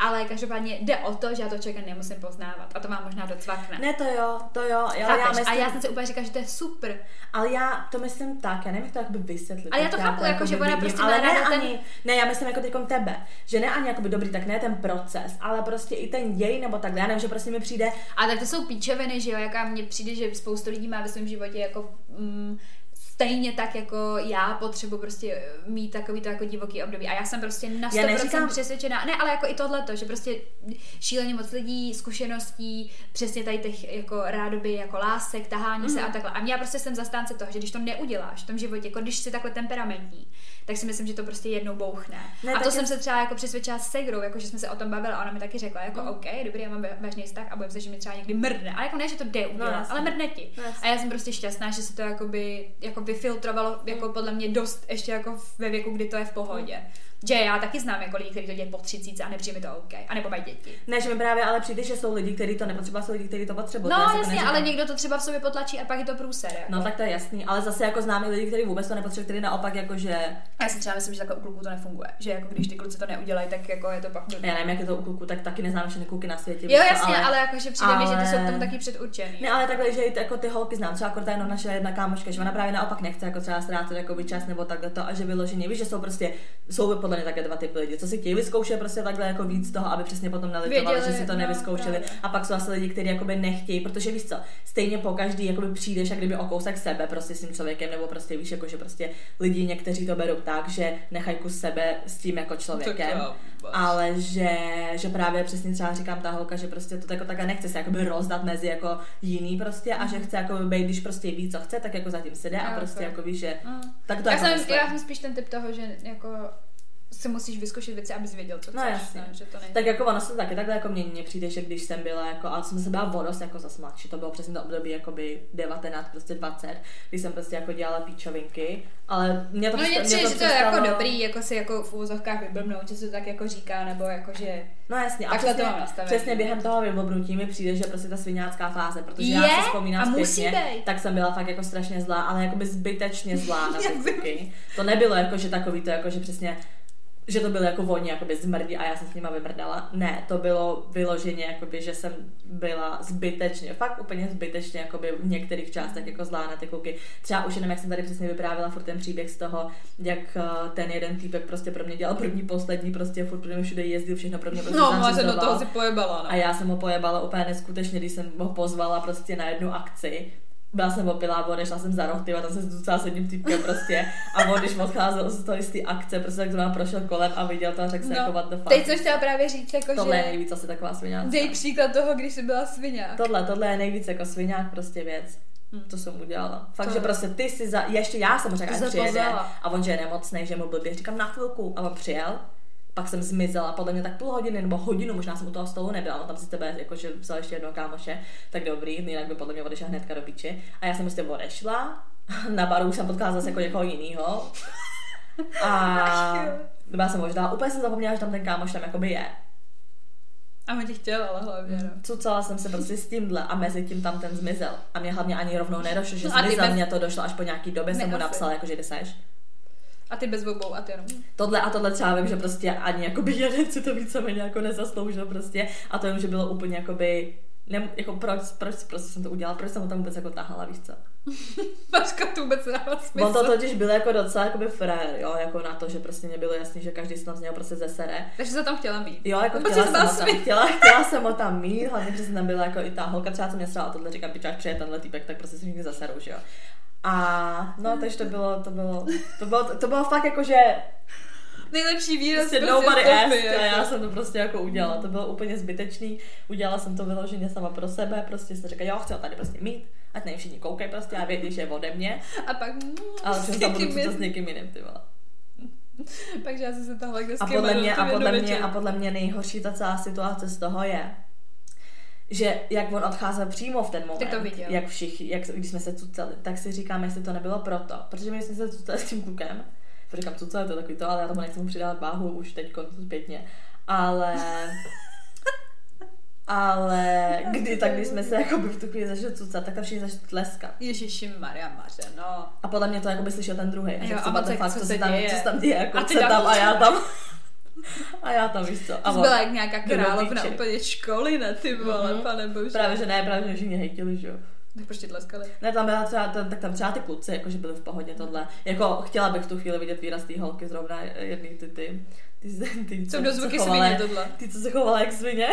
Ale každopádně jde o to, že já to člověka nemusím poznávat. A to mám možná docvakne. Ne, to jo, to jo, ale já myslím, A já jsem si úplně říkala, že to je super. Ale já to myslím tak, já nevím, jak to jakoby vysvětlit. Ale já to chápu, jako, že ona prostě ale ne ten- ani, ne, já myslím jako teďkom tebe, že ne ani jakoby dobrý, tak ne ten proces, ale prostě i ten děj nebo takhle, já nevím, že prostě mi přijde, A tak to jsou píčoviny, že jo, jaká mně přijde, že spoustu lidí má ve svém životě jako mm, stejně tak jako já potřebuji prostě mít takový to jako divoký období. A já jsem prostě na 100% Já neříkám- přesvědčená. Ne, ale jako i tohleto, že prostě šíleně moc lidí, zkušeností, přesně tady těch jako rádoby jako lásek, tahání mm. se Mhm. a takhle. A já prostě jsem zastánce toho, že když to neuděláš v tom životě, jako když jsi takhle temperamentní, tak si myslím, že to prostě jednou bouchne. Ne, a to jsem se třeba jako přesvědčila s Segrou, jako že jsme se o tom bavili a ona mi taky řekla, jako Mm. OK, dobrý, já mám vážný vztah a bojím se, že mi třeba někdy mrdne. Ale jako ne, že to jde udělat, jasně. ale mrdne ti. No, a já jsem prostě šťastná, že se to jakoby, jako vyfiltrovalo jako podle mě dost ještě jako ve věku, kdy to je v pohodě. Že já taky znám jako lidi, kteří to dělají po 30 a nepřijde mi to OK. A nebo mají děti. ne, že mi právě ale přijde, že jsou lidi, kteří to nepotřebují, jsou lidi, kteří to potřebují. No to jasně, neříkám. ale někdo to třeba v sobě potlačí a pak je to průser. Jako. No tak to je jasný, ale zase jako známí lidi, kteří vůbec to nepotřebují, kteří naopak jako, že A já si třeba myslím, že takhle u kluků to nefunguje. Že jako když ty kluci to neudělají, tak jako je to pak já nevím, jak je to u kluků, tak taky neznám všechny kluky na světě. Jo, jasně, ale, ale jakože přijde mi, že ty jsou tomu ale- taky předurčený. Ne, ale takhle, že jako ty holky znám, třeba akorát jenom naše jedna kámoška, že ona právě naopak nechce jako třeba ztrácet jako čas nebo takhle to a že vyloženě, víš, že jsou prostě, jsou podle mě také dva typy lidí, co si chtějí vyzkoušet prostě takhle jako víc toho, aby přesně potom nelitovali, Věděli, že si to no, nevyzkoušeli právě. a pak jsou asi lidi, kteří jakoby nechtějí, protože víš co, stejně po každý jakoby přijdeš a kdyby o kousek sebe prostě s tím člověkem, nebo prostě víš, jako že prostě lidi někteří to berou tak, že nechají kus sebe s tím jako člověkem. Ale že, že právě přesně třeba říkám ta holka, že prostě to jako takhle nechce se jakoby rozdat mezi jako jiný prostě a že chce jako být, když prostě ví, co chce, tak jako zatím se jde a Jo, prostě jako víš, že Mm. tak to Já jako jsem, myslím. já jsem spíš ten typ toho, že jako si musíš vyzkoušet věci, abys věděl, co No chceš. jasně. Ne, že to není. Tak jako ono se to taky takhle jako mě, mně přijde, že když jsem byla jako, a jsem se byla vodost jako zas mladší, to bylo přesně to období jakoby 19, prostě 20, kdy jsem prostě jako dělala píčovinky, ale mě to No prostě- mně přijde, to že to je jako dobrý, jako si jako v úvozovkách vyblbnout, že se to tak jako říká, nebo jako že... No jasně, a Takhle to přesně, mám nastavený. přesně během toho vyblbnutí mi přijde, že prostě ta sviňácká fáze, protože já Je? si vzpomínám A musí zpětně, být. tak jsem byla fakt jako strašně zlá, ale jakoby zbytečně zlá na (laughs) Já ty. To nebylo jako, že takový to, jako, že přesně že to bylo jako oni jakoby zmrdí a já jsem s nima vymrdala. Ne, to bylo vyloženě, jakoby, že jsem byla zbytečně, fakt úplně zbytečně jakoby v některých částech jako zlá na ty kluky. Třeba už jenom, jak jsem tady přesně vyprávěla furt ten příběh z toho, jak eh, ten jeden týpek prostě pro mě dělal první, poslední, prostě furt pro mě všude jezdil, všechno pro mě prostě No, máš do toho si pojebala, no. A já jsem ho pojebala úplně neskutečně, když jsem ho pozvala prostě na jednu akci. Byla jsem opilá, odešla jsem za roh, tyva, tam jsem se tucala s jedním týpkem prostě. A on, když odcházel z toho z té akce, prostě tak zrovna prošel kolem a viděl to a řekl si jako what the fuck. Teď jsem chtěla právě říct, jako, Tohle je že nejvíc asi taková sviňácká. dej příklad toho, když jsi byla svině. Tohle, tohle je nejvíc jako sviňák prostě věc. To jsem udělala. Fakt, To- že prostě ty si za... Ještě já jsem řekla, se přijede. A on, že je nemocný, že mu blbě. Říkám na chvilku. A on přijel. Pak jsem zmizela, podle mě tak půl hodiny nebo hodinu, možná jsem u toho stolu nebyla, on tam si tebe jakože vzal ještě jednoho kámoše, tak dobrý, jinak by podle mě odešel hnedka do píči. A já jsem prostě odešla, (laughs) na baru už jsem potkala zase jako někoho jiného. A (laughs) byla jsem možná, úplně jsem zapomněla, že tam ten kámoš tam jakoby je. A on tě chtěl, ale hlavně, no. Cucala jsem se prostě s tímhle a mezi tím tam ten zmizel. A mě hlavně ani rovnou nedošlo, že No zmizel, bez- mě to došlo až po nějaký době, jsem mu napsala, jako že kde seš. A ty bez obou a ty jenom. Tohle a tohle třeba vím, že prostě ani jakoby jeden si to víceméně jako nezasloužil prostě. A to vím, že bylo úplně jakoby ne, jako proč, proč prostě jsem to udělala, proč jsem ho tam vůbec jako tahala, víš co? (laughs) Paška to vůbec nedává smysl. On to totiž byl jako docela jakoby frér, jo, jako na to, že prostě mě bylo jasný, že každý se tam z něho prostě zesere. Takže se tam chtěla mít. Jo, jako chtěla jsem, ho tam, chtěla, (laughs) chtěla jsem ho tam mít, hlavně, že jsem tam byla jako i ta holka, třeba co mě srala, tohle říkám, pičáš, přijde tenhle týpek, tak prostě si všichni zaserou, že jo. A no, takže to bylo, to bylo, to bylo, to bylo fakt jako, že Nejlepší výraz prostě prostě nobody asked a jako. já jsem to prostě jako udělala. To bylo úplně zbytečný. Udělala jsem to vyloženě sama pro sebe, prostě jsem řekla, jo, chci ho tady prostě mít, ať na něj všichni koukají prostě a vědí, že je ode mě, A pak... ale s že tam budu s někým jiným, ty vole. Takže já jsem se tahle kde A podle mě, a podle mě, a podle mě nejhorší ta celá situace z toho je, že jak on odcházel přímo v ten moment, to viděl. jak všichni, jak, když jsme se cucali, tak si říkám, jestli to nebylo proto, protože my jsme se cucali s tím klukem, říkám, cucali to je takový to, ale já tomu nechci mu přidávat váhu už teď zpětně, ale (laughs) ale kdy tak, když jsme se jako v tu chvíli začali cucat, tak tam všichni začali tleskat. Ježiši Maria Maře, no. A podle mě to jako by slyšel ten druhý. A Jo, a tak, fuck, co se se tam, děje? co se tam děje, jako A ty co tam- tam a já tam. (laughs) (laughs) A já tam, víš co. A byla jak nějaká královna úplně školy, ne ty vole, Mhm. pane bože. Právě, že ne, právě, že všichni hejtili, že jo. Tak prostě tleskali. Ne, tam byla třeba, tam, tak tam třeba ty kluci, jakože byli v pohodě tohle. Jako chtěla bych v tu chvíli vidět výraz té holky, zrovna jedný ty, ty, ty, ty, ty Co do zvuky svině tohle. Ty, co se chovala jak svině.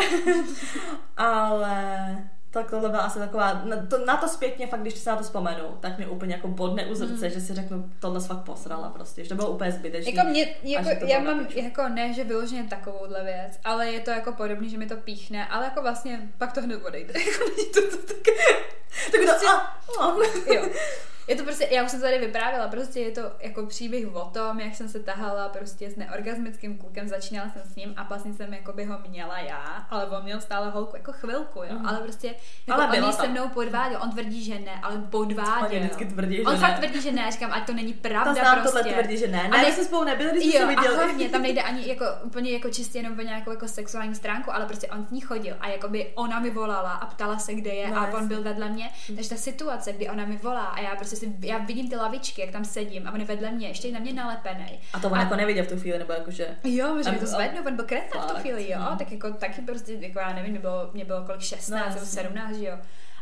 (laughs) Ale tak tohle byla asi taková, na to, na to zpětně fakt, když se na to vzpomenu, tak mě úplně jako bodne u srdce, že si řeknu, tohle fakt posrala prostě, že to bylo úplně zbytečný. Jako mě, jako, já mám jako ne, že vyloženě takovouhle věc, ale je to jako podobný, že mi to píchne, ale jako vlastně pak to hned odejde. (laughs) Jako to, to tak, tak prostě- to, a, a. jo. Je to prostě, já už jsem to tady vyprávěla, prostě je to jako příběh o tom, jak jsem se tahala prostě s neorgasmickým klukem, začínala jsem s ním a vlastně jsem jako by ho měla já, ale on měl stále holku jako chvilku, jo, Mhm. ale prostě jako Ale on se mnou podváděl, on tvrdí, že ne, ale podváděl. Oni vždycky tvrdí, že on ne. fakt tvrdí, že ne, říkám, ať to není pravda znám prostě. tohle tvrdí, že ne. A Ne, ne- my jsme spolu nebyli, když jsme se a viděli. hlavně tam nejde ani jako úplně jako čistě jenom o nějakou jako sexuální stránku, ale prostě on s ní chodil a jako by ona mi volala a ptala se, kde je No, a on byl vedle mě. Takže ta situace, kdy ona mi volá a já prostě si, já vidím ty lavičky, jak tam sedím a on je vedle mě, ještě je na mě nalepený. A to on jako neviděl v tu chvíli, nebo jakože... Jo, že mi A- to zvednu, on byl kretna v tu chvíli, jo, Mhm. tak jako taky prostě, jako já nevím, mě bylo, mě bylo kolik 16 No, nebo jasně. 17, že jo.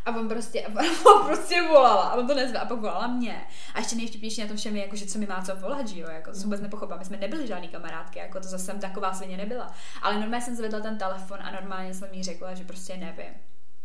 A on prostě, (laughs) a on prostě volala a on to nezve a pak volala mě. A ještě nejvtipnější na tom všem je, jako, že co mi má co volat, že jo, jako to vůbec nepochopila. My jsme nebyli žádný kamarádky, jako to zase jsem taková svině nebyla. Ale normálně jsem zvedla ten telefon a normálně jsem jí řekla, že prostě nevím.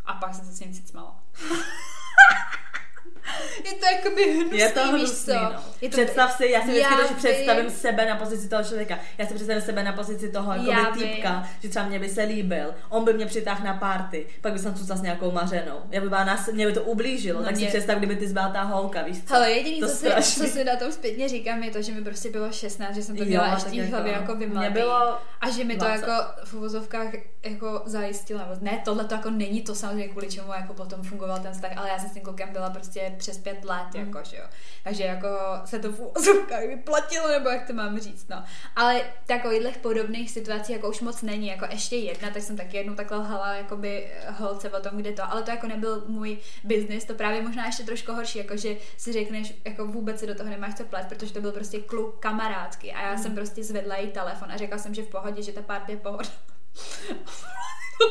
A pak jsem se s ním cicmala. (laughs) je to jakoby hnusný, Je to víš hnusný, co? no. Je to, Představ si, já si vždycky Já to, že představím vím. sebe na pozici toho člověka. Já si představím sebe na pozici toho jako vím. týpka, že třeba mě by se líbil, on by mě přitáhl na party, pak by jsem cucala s nějakou mařenou. Já by byla nás, mě by to ublížilo, No tak si mě- představ, kdyby ty zbyla ta holka, víš co? Hele, jediný, To co si, co si na tom zpětně říkám, je to, že mi prostě bylo 16, že jsem to měla ještě v hlavě jako vymletý. bylo A že mi to 20. jako v uvozovkách jako zajistilo. nebo Ne, tohle to jako není to samozřejmě, kvůli čemu jako potom fungoval ten vztah, ale já jsem s tím klukem byla prostě přes pět let, mm. jako, že jo. Takže jako se to v úzovkách (laughs) vyplatilo, nebo jak to mám říct, no. Ale takových podobných situací jako už moc není, jako ještě jedna, tak jsem taky jednou takhle lhala jakoby holce o tom, kde to, ale to jako nebyl můj biznis, to právě možná ještě trošku horší, jako že si řekneš, jako vůbec se do toho nemáš co plet, protože to byl prostě kluk kamarádky a já mm. jsem prostě zvedla jí telefon a řekla jsem, že v pohodě, že ta party je pohoda. (laughs)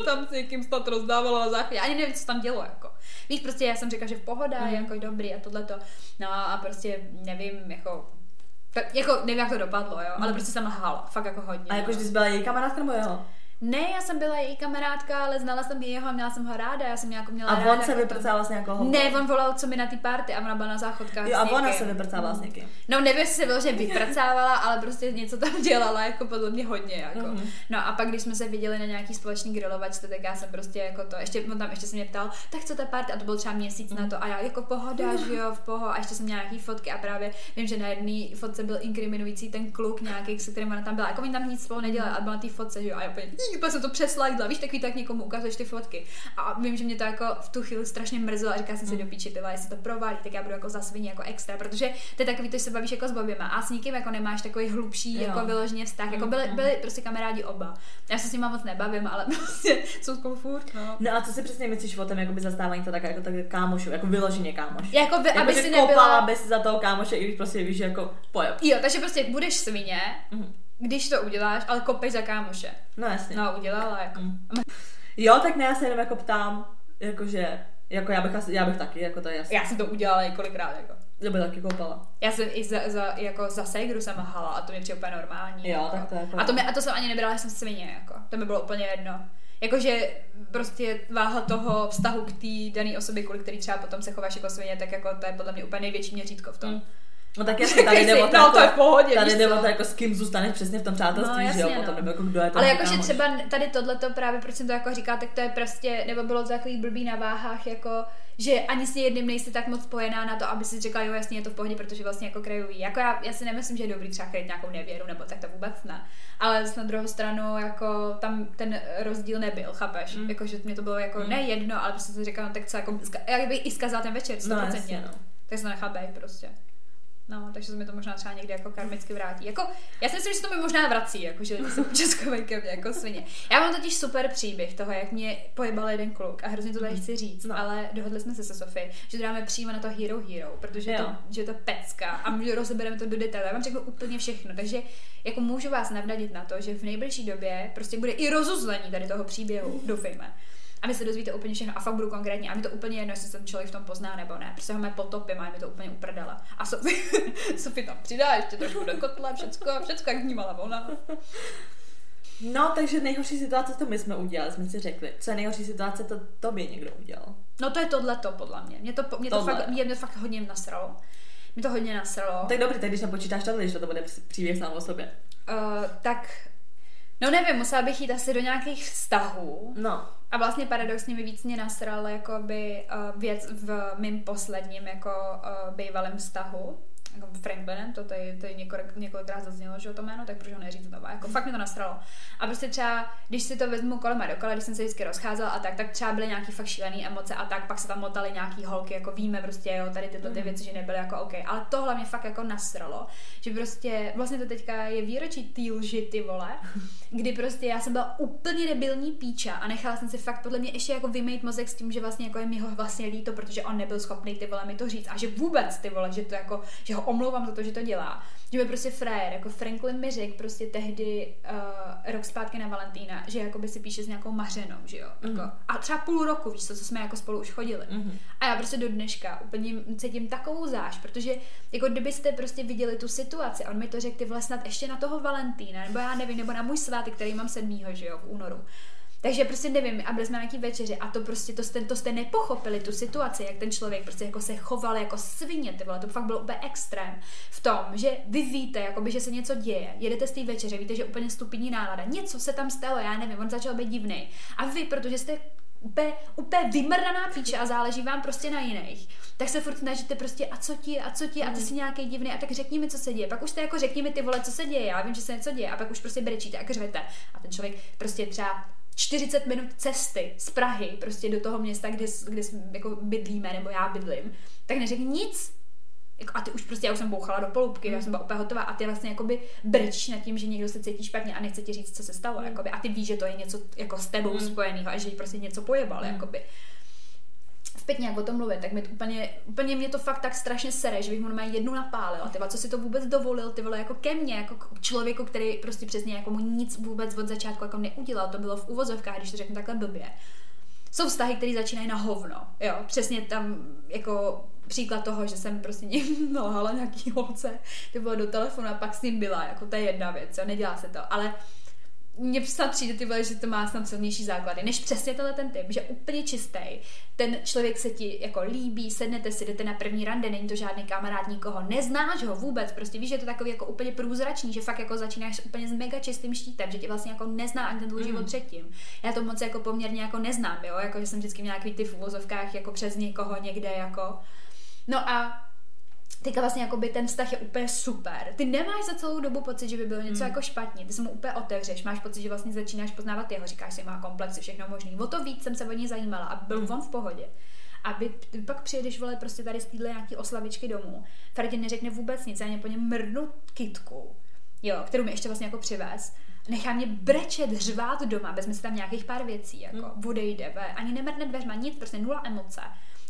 tam s někým snad rozdávala na záchodě. Ani nevím, co tam dělo, jako. Víš, prostě já jsem řekla, že v pohoda, mm. jako dobrý a tohleto. No a prostě nevím, jako tak jako nevím, jak to dopadlo, jo, ale mhm. prostě jsem lhala, fakt jako hodně. A jakože no. jsi byla její kamarádka nebo jeho? Ne, já jsem byla její kamarádka, ale znala jsem jeho a měla jsem ho ráda, já jsem jako měla A on se vyprcával s nějakou Ne, on volal, co mi na té party a ona byla na záchodkách Jo, a ona se vyprcávala s někým. No, nevím, jestli se vyloženě vypracávala, ale prostě něco tam dělala, jako podle mě hodně, jako. Mm-hmm. No a pak, když jsme se viděli na nějaký společný grilovačce, tak já jsem prostě jako to, ještě, on tam ještě se mě ptal, tak co ta party, a to byl třeba měsíc mm-hmm. na to, a já jako pohoda, (laughs) že jo, v poho, a ještě jsem měla nějaký fotky a právě vím, že na jedné fotce byl inkriminující ten kluk nějaký, se kterým ona tam byla, jako oni tam nic spolu nedělali, a byla na té fotce, že jo, a já úplně, (laughs) jsem to přesla lajkla, víš, takový tak někomu ukazuješ ty fotky. A vím, že mě to jako v tu chvíli strašně mrzelo a říká jsem si mm. do píči, tyhle, jestli to proválí, tak já budu jako za svině jako extra, protože to je takový, to že se bavíš jako s boběma a s nikým jako nemáš takový hlubší jo. jako vyloženě vztah. Jako byli, mm. byli prostě kamarádi oba. Já se s nimi moc nebavím, ale (laughs) prostě jsou spolu furt. No. no a co si přesně myslíš o tom jakoby zastávání to tak jako tak kámošů, jako vyloženě kámoš? Jako, by, jako aby si nebyla... bez za toho kámoše, i když prostě víš, jako pojeb. Jo, takže prostě budeš svině, mm když to uděláš, ale kopej za kámoše. No jasně. No, udělala jako. Mm. Jo, tak ne, já se jenom jako ptám, jakože, jako já bych, asi, já bych taky, jako to je jasné. Já jsem to udělala několikrát, jako. Já bych taky koupala. Já jsem i za, za, jako za segru jsem hala a to mě přijde úplně normální. Jo, jako. tak to je jako... A to, mě, a to jsem ani nebrala, že jsem svině, jako. To mi bylo úplně jedno. Jakože prostě váha toho vztahu k té dané osobě, kvůli který třeba potom se chováš jako svině, tak jako to je podle mě úplně největší měřítko v tom. Mm. No tak (laughs) jasně, tady jde o to, no, jako, to je v pohodě, tady jde o to, jako s kým zůstaneš přesně v tom přátelství, no, jasně, že jo, potom, no. nebo jako kdo je to Ale jakože třeba tady tohle to právě, proč jsem to jako říká, tak to je prostě, nebo bylo to takový blbý na váhách, jako, že ani s jedním nejsi tak moc spojená na to, aby si řekla, jo, jasně je to v pohodě, protože vlastně jako krajový. Jako já, já si nemyslím, že je dobrý třeba kryt nějakou nevěru, nebo tak to vůbec ne. Ale na druhou stranu, jako tam ten rozdíl nebyl, chápeš? Mm. Jako, že mě to bylo jako mm. ne jedno, ale prostě jsem říkala, no, tak co, jako, jak by i zkazal ten večer, 100%. No, jasně, no. Tak se to nechá prostě. No, takže se mi to možná třeba někdy jako karmicky vrátí. Jako, já si myslím, že se to mi možná vrací, jako, že se českové ke mně jako svině. Já mám totiž super příběh toho, jak mě pojebal jeden kluk a hrozně to tady chci říct, no. ale dohodli jsme se se Sofie, že to dáme přímo na to Hero Hero, protože to, že je to pecka a my rozebereme to do detailu. Já vám řeknu úplně všechno, takže jako můžu vás navnadit na to, že v nejbližší době prostě bude i rozuzlení tady toho příběhu, doufejme a vy se dozvíte úplně všechno a fakt budu konkrétní a mi to úplně jedno, jestli ten člověk v tom pozná nebo ne. Prostě ho potopím a mi to úplně uprdala. A Sofie, (laughs) Sofie tam přidá ještě trošku do kotle, všecko, všecko jak vnímala ona. No, takže nejhorší situace, to my jsme udělali, jsme si řekli. Co je nejhorší situace, to tobě někdo udělal. No to je tohleto, podle mě. Mě to, mě to, fakt, mě, mě fakt hodně nasralo. Mě to hodně nasralo. Tak dobrý, tak když nepočítáš tohle, když to bude příběh sám o sobě. Uh, tak, no nevím, musela bych jít asi do nějakých vztahů. No. A vlastně paradoxně mi víc mě nasral jakoby uh, věc v mým posledním jako uh, bývalém vztahu, jako Franklinem, to tady, tady několik, několikrát zaznělo, že o to jméno, tak proč ho neříct znova, jako fakt mi to nastralo. A prostě třeba, když si to vezmu kolem a dokola, když jsem se vždycky rozcházela a tak, tak třeba byly nějaký fakt šílené emoce a tak, pak se tam motaly nějaký holky, jako víme prostě, jo, tady tyto ty mhm. věci, že nebyly jako OK. Ale tohle mě fakt jako nasralo, že prostě, vlastně to teďka je výročí ty lži, ty vole, (laughs) kdy prostě já jsem byla úplně debilní píča a nechala jsem si fakt podle mě ještě jako vymejt mozek s tím, že vlastně jako je mi ho vlastně líto, protože on nebyl schopný ty vole mi to říct a že vůbec ty vole, že to jako, že ho omlouvám za to, že to dělá. Že mi prostě frajer, jako Franklin mi řekl prostě tehdy uh, rok zpátky na Valentína, že jako by si píše s nějakou mařenou, že jo. Mm. Jako, mhm. a třeba půl roku, víš co, co jsme jako spolu už chodili. Mm. A já prostě do dneška úplně cítím takovou záž, protože jako kdybyste prostě viděli tu situaci, on mi to řekl ty snad ještě na toho Valentína, nebo já nevím, nebo na můj svátek, který mám sedmýho, že jo, v únoru. Takže prostě nevím, a byli jsme na nějaký večeři a to prostě, to jste, to jste nepochopili, tu situaci, jak ten člověk prostě jako se choval jako svině, ty vole, to fakt bylo úplně extrém v tom, že vy víte, jakoby, že se něco děje, jedete z té večeře, víte, že úplně stupidní nálada, něco se tam stalo, já nevím, on začal být divný. A vy, protože jste úplně, úplně vymrdaná píče a záleží vám prostě na jiných, tak se furt snažíte prostě a co ti, a co ti, a ty si nějaký divný, a tak řekni mi, co se děje. Pak už jste jako řekni mi ty vole, co se děje, já vím, že se něco děje, a pak už prostě brečíte a křvete. A ten člověk prostě třeba 40 minut cesty z Prahy prostě do toho města, kde, kde jako bydlíme, nebo já bydlím, tak neřekl nic. Jako, a ty už prostě, já už jsem bouchala do polubky, mm. já jsem byla úplně hotová a ty vlastně jakoby brčíš nad tím, že někdo se cítí špatně a nechce ti říct, co se stalo, mm. jakoby, a ty víš, že to je něco jako s tebou mm. spojeného a že jí prostě něco pojebal, mm. jakoby zpětně, jak o tom mluvit, tak mi to úplně, úplně mě to fakt tak strašně sere, že bych mu normálně jednu napálila. Ty co si to vůbec dovolil, ty vole, jako ke mně, jako k člověku, který prostě přesně jako mu nic vůbec od začátku jako neudělal, to bylo v uvozovkách, když to řeknu takhle blbě. Jsou vztahy, které začínají na hovno, jo, přesně tam jako příklad toho, že jsem prostě (laughs) nalhala nějaký holce, ty bylo do telefonu a pak s ním byla, jako to je jedna věc, jo, nedělá se to, ale mně snad přijde ty vole, že to má snad silnější základy, než přesně tenhle ten typ, že úplně čistý. Ten člověk se ti jako líbí, sednete si, jdete na první rande, není to žádný kamarád nikoho, neznáš ho vůbec, prostě víš, že je to takový jako úplně průzračný, že fakt jako začínáš úplně s mega čistým štítem, že tě vlastně jako nezná ani ten tvůj život mm. předtím. Já to moc jako poměrně jako neznám, jo, jako že jsem vždycky měla takový ty v uvozovkách jako přes někoho někde jako. No a teďka vlastně jako by ten vztah je úplně super. Ty nemáš za celou dobu pocit, že by bylo něco mm. jako špatně. Ty se mu úplně otevřeš, máš pocit, že vlastně začínáš poznávat jeho, říkáš si, má komplexy, všechno možný. O to víc jsem se o něj zajímala a byl mm. on v pohodě. A by, ty pak přijedeš, vole, prostě tady z téhle nějaký oslavičky domů. Freddy neřekne vůbec nic, ani po něm mrdnu kitku, jo, kterou mi ještě vlastně jako přivez. Nechá mě brečet, řvát doma, vezme si tam nějakých pár věcí, jako mm. odejde, ani nemrdne dveřma, nic, prostě nula emoce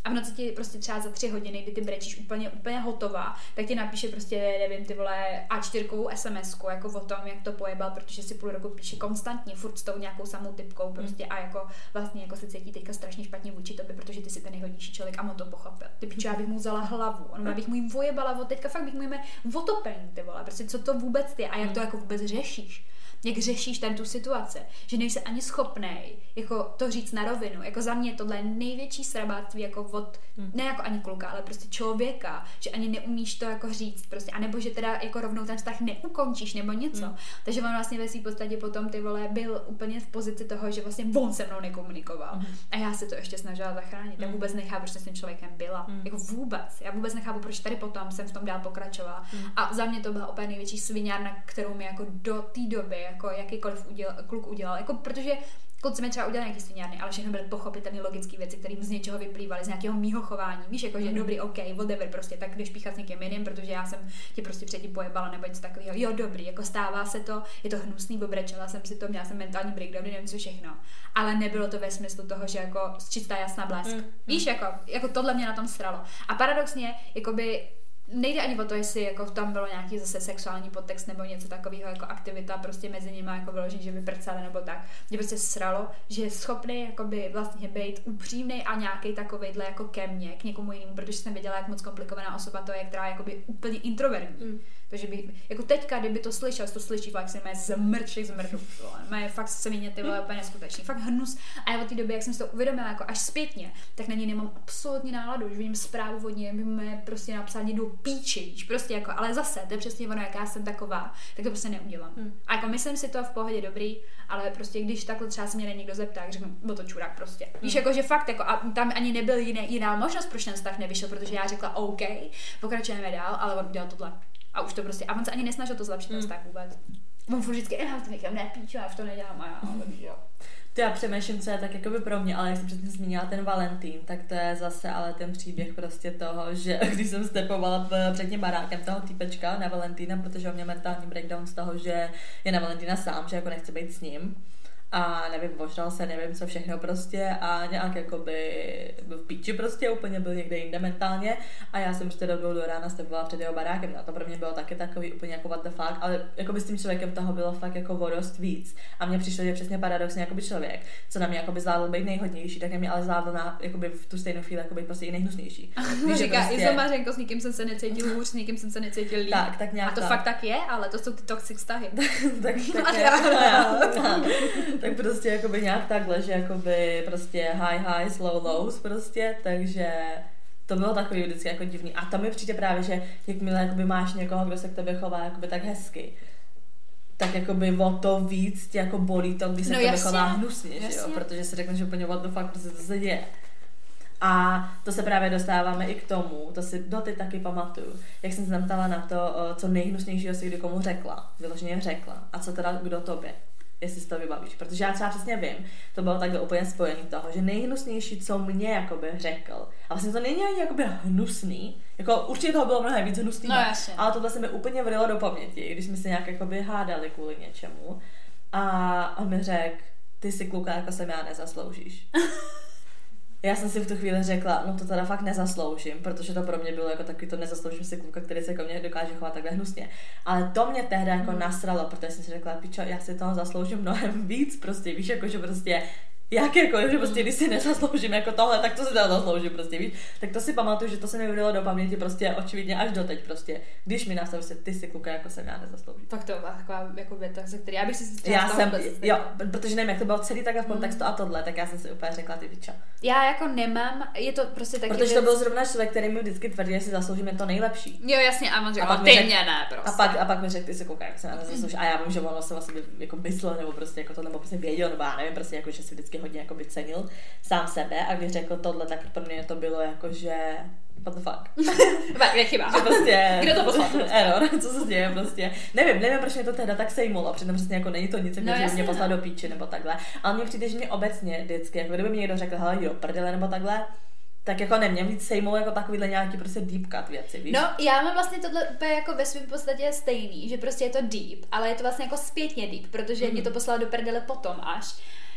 a v noci ti prostě třeba za tři hodiny, kdy ty brečíš úplně, úplně hotová, tak ti napíše prostě, nevím, ty vole A4 sms jako o tom, jak to pojebal, protože si půl roku píše konstantně, furt s tou nějakou samou typkou prostě mm. a jako vlastně jako se cítí teďka strašně špatně vůči tobě, protože ty jsi ten nejhodnější člověk a on to pochopil. Ty piče, já bych mu vzala hlavu, on bych mu jim vojebala, teďka fakt bych mu jim otopení, ty vole, prostě co to vůbec je a jak to mm. jako vůbec řešíš jak řešíš ten tu situaci, že nejsi ani schopný jako to říct na rovinu. Jako za mě tohle je největší srabáctví jako od, hmm. ne jako ani kluka, ale prostě člověka, že ani neumíš to jako říct prostě, anebo že teda jako rovnou ten vztah neukončíš nebo něco. Hmm. Takže on vlastně ve své podstatě potom ty vole byl úplně v pozici toho, že vlastně on se mnou nekomunikoval. Hmm. A já se to ještě snažila zachránit. Hmm. Já vůbec nechápu, proč jsem s tím člověkem byla. Hmm. Jako vůbec. Já vůbec nechápu, proč tady potom jsem v tom dál pokračovala. Hmm. A za mě to byla úplně největší sviňárna, kterou mi jako do té doby jako jakýkoliv uděl, kluk udělal. Jako, protože Kluci mi třeba udělali nějaké sviňárny, ale všechno byly pochopitelné logické věci, které z něčeho vyplývaly, z nějakého mýho chování. Víš, jako že mm. dobrý, OK, whatever, prostě tak jdeš píchat s někým jiným, protože já jsem tě prostě předtím pojebala nebo něco takového. Jo, dobrý, jako stává se to, je to hnusný, obrečela jsem si to, měla jsem mentální breakdown, nevím co všechno. Ale nebylo to ve smyslu toho, že jako čistá jasná blesk. Mm. Víš, jako, jako tohle mě na tom stralo. A paradoxně, jakoby nejde ani o to, jestli jako tam bylo nějaký zase sexuální podtext nebo něco takového jako aktivita prostě mezi nimi jako vyložit, že by prcali nebo tak. Mě prostě sralo, že je schopný jakoby vlastně být upřímný a nějaký takovejhle jako ke mně, k někomu jinému, protože jsem věděla, jak moc komplikovaná osoba to je, která je jakoby úplně introvertní. Mm. Takže by, jako teďka, kdyby to slyšel, to slyší, fakt se mé zmrček zmrdu. Mé fakt se mě ty vole úplně neskutečný. Fakt hnus. A já od té doby, jak jsem si to uvědomila, jako až zpětně, tak na ní nemám absolutně náladu. Už vidím zprávu od něj, by mi prostě napsal do píči, víš, prostě jako, ale zase, to je přesně ono, jaká jsem taková, tak to prostě neudělám. Hmm. A jako myslím si to v pohodě dobrý, ale prostě když takhle třeba se mě někdo zeptá, tak řeknu, byl to čurák prostě. Hmm. Víš, jako že fakt, jako, a tam ani nebyl jiný, jiná možnost, proč ten vztah nevyšel, protože já řekla OK, pokračujeme dál, ale on udělal tohle. A už to prostě, a on se ani nesnažil to zlepšit hmm. tak vůbec. On furt vždycky, já to někam nepíču, já už to nedělám a já, jo. Ty já přemýšlím, co je tak jako by pro mě, ale jak jsem přesně zmínila ten Valentín, tak to je zase ale ten příběh prostě toho, že (laughs) když jsem stepovala před tím barákem toho týpečka na Valentína, protože on měl mentální breakdown z toho, že je na Valentína sám, že jako nechce být s ním a nevím, možná se, nevím co všechno prostě a nějak jakoby byl v píči prostě, úplně byl někde jinde mentálně a já jsem prostě do do rána stepovala před jeho barákem a to pro mě bylo taky takový úplně jako what the fuck, ale jako by s tím člověkem toho bylo fakt jako vorost víc a mně přišlo, že přesně paradoxně jako by člověk, co na mě jako by zvládl být nejhodnější, tak mě ale zvládl na jakoby v tu stejnou chvíli jako být prostě i nejhnusnější. (laughs) Víš, říká, prostě... Izo Mařenko, s nikým jsem se necítil hůř, s nikým jsem se necítil líp. Tak, tak nějak A to tak. fakt tak je, ale to jsou ty toxic vztahy. (laughs) tak, tak, (laughs) je, (laughs) tak prostě jakoby nějak takhle, že jakoby prostě high high, slow lows prostě, takže to bylo takový vždycky jako divný. A to mi přijde právě, že jakmile jakoby máš někoho, kdo se k tobě chová jakoby tak hezky, tak jakoby o to víc tě jako bolí to, když se no, k tobě chová hnusně, že jo? Protože si řekneš úplně what the fuck, prostě to se děje. A to se právě dostáváme i k tomu, to si do ty taky pamatuju, jak jsem se tam ptala na to, co nejhnusnějšího si kdy komu řekla, vyloženě řekla, a co teda kdo tobě. Jestli si to vybavíš. Protože já třeba přesně vím, to bylo takhle úplně spojení toho, že nejhnusnější, co mě jakoby řekl, a vlastně to není ani jakoby hnusný, jako určitě toho bylo mnohem víc hnusný, No, jasně. ale tohle se mi úplně vrilo do paměti, když jsme se nějak jakoby hádali kvůli něčemu. A on mi řekl, ty si kluka jako jsem já nezasloužíš. (laughs) Já jsem si v tu chvíli řekla, no to teda fakt nezasloužím, protože to pro mě bylo jako takový to nezasloužím si kluka, který se ke mně dokáže chovat takhle hnusně. Ale to mě tehdy jako nasralo, protože jsem si řekla, pičo, já si toho zasloužím mnohem víc, prostě víš, jako že prostě jak jako, že prostě když si nezasloužím jako tohle, tak to si teda zasloužím prostě, víš. Tak to si pamatuju, že to se mi vydalo do paměti prostě očividně až doteď prostě. Když mi nastaví se ty si kluka jako jsem já nezasloužím. Fakt to byla taková jako věta, ze který já bych si třeba Já jsem, vůbec jo, protože nevím, jak to bylo celý takhle v kontextu a tohle, tak já jsem si úplně řekla ty piča. Já jako nemám, je to prostě taky Protože to věc- byl zrovna člověk, který mi vždycky tvrdil, že si zasloužím jen to nejlepší. Jo, jasně, a on A řekl, pak "O, mi ty řek- mě ne, prostě. A pak, a pak mi řekl, ty se koukáš, jak se na to zaslouží. A já vím, že ono se vlastně jako myslel, nebo prostě jako to, nebo prostě věděl, nebo já nevím, prostě jako, že si vždycky hodně jako by cenil sám sebe. A když řekl tohle, tak pro mě to bylo jako, že what the fuck. (laughs) Je chyba. Že prostě... (laughs) Kdo to poslal? Error, (laughs) co se děje prostě. Nevím, nevím, proč mě to tehda tak sejmulo, přitom přesně jako není to nic, jako, No, že mě poslal no. do píči nebo takhle. Ale mně přijde, že mě obecně vždycky, jako kdyby mi někdo řekl, hele, do prdele nebo takhle, tak jako nemě víc sejmou jako takovýhle nějaký prostě deep cut věci, víš? No, já mám vlastně tohle úplně jako ve svém podstatě stejný, že prostě je to deep, ale je to vlastně jako zpětně deep, protože Mhm. mě to poslalo do prdele potom až,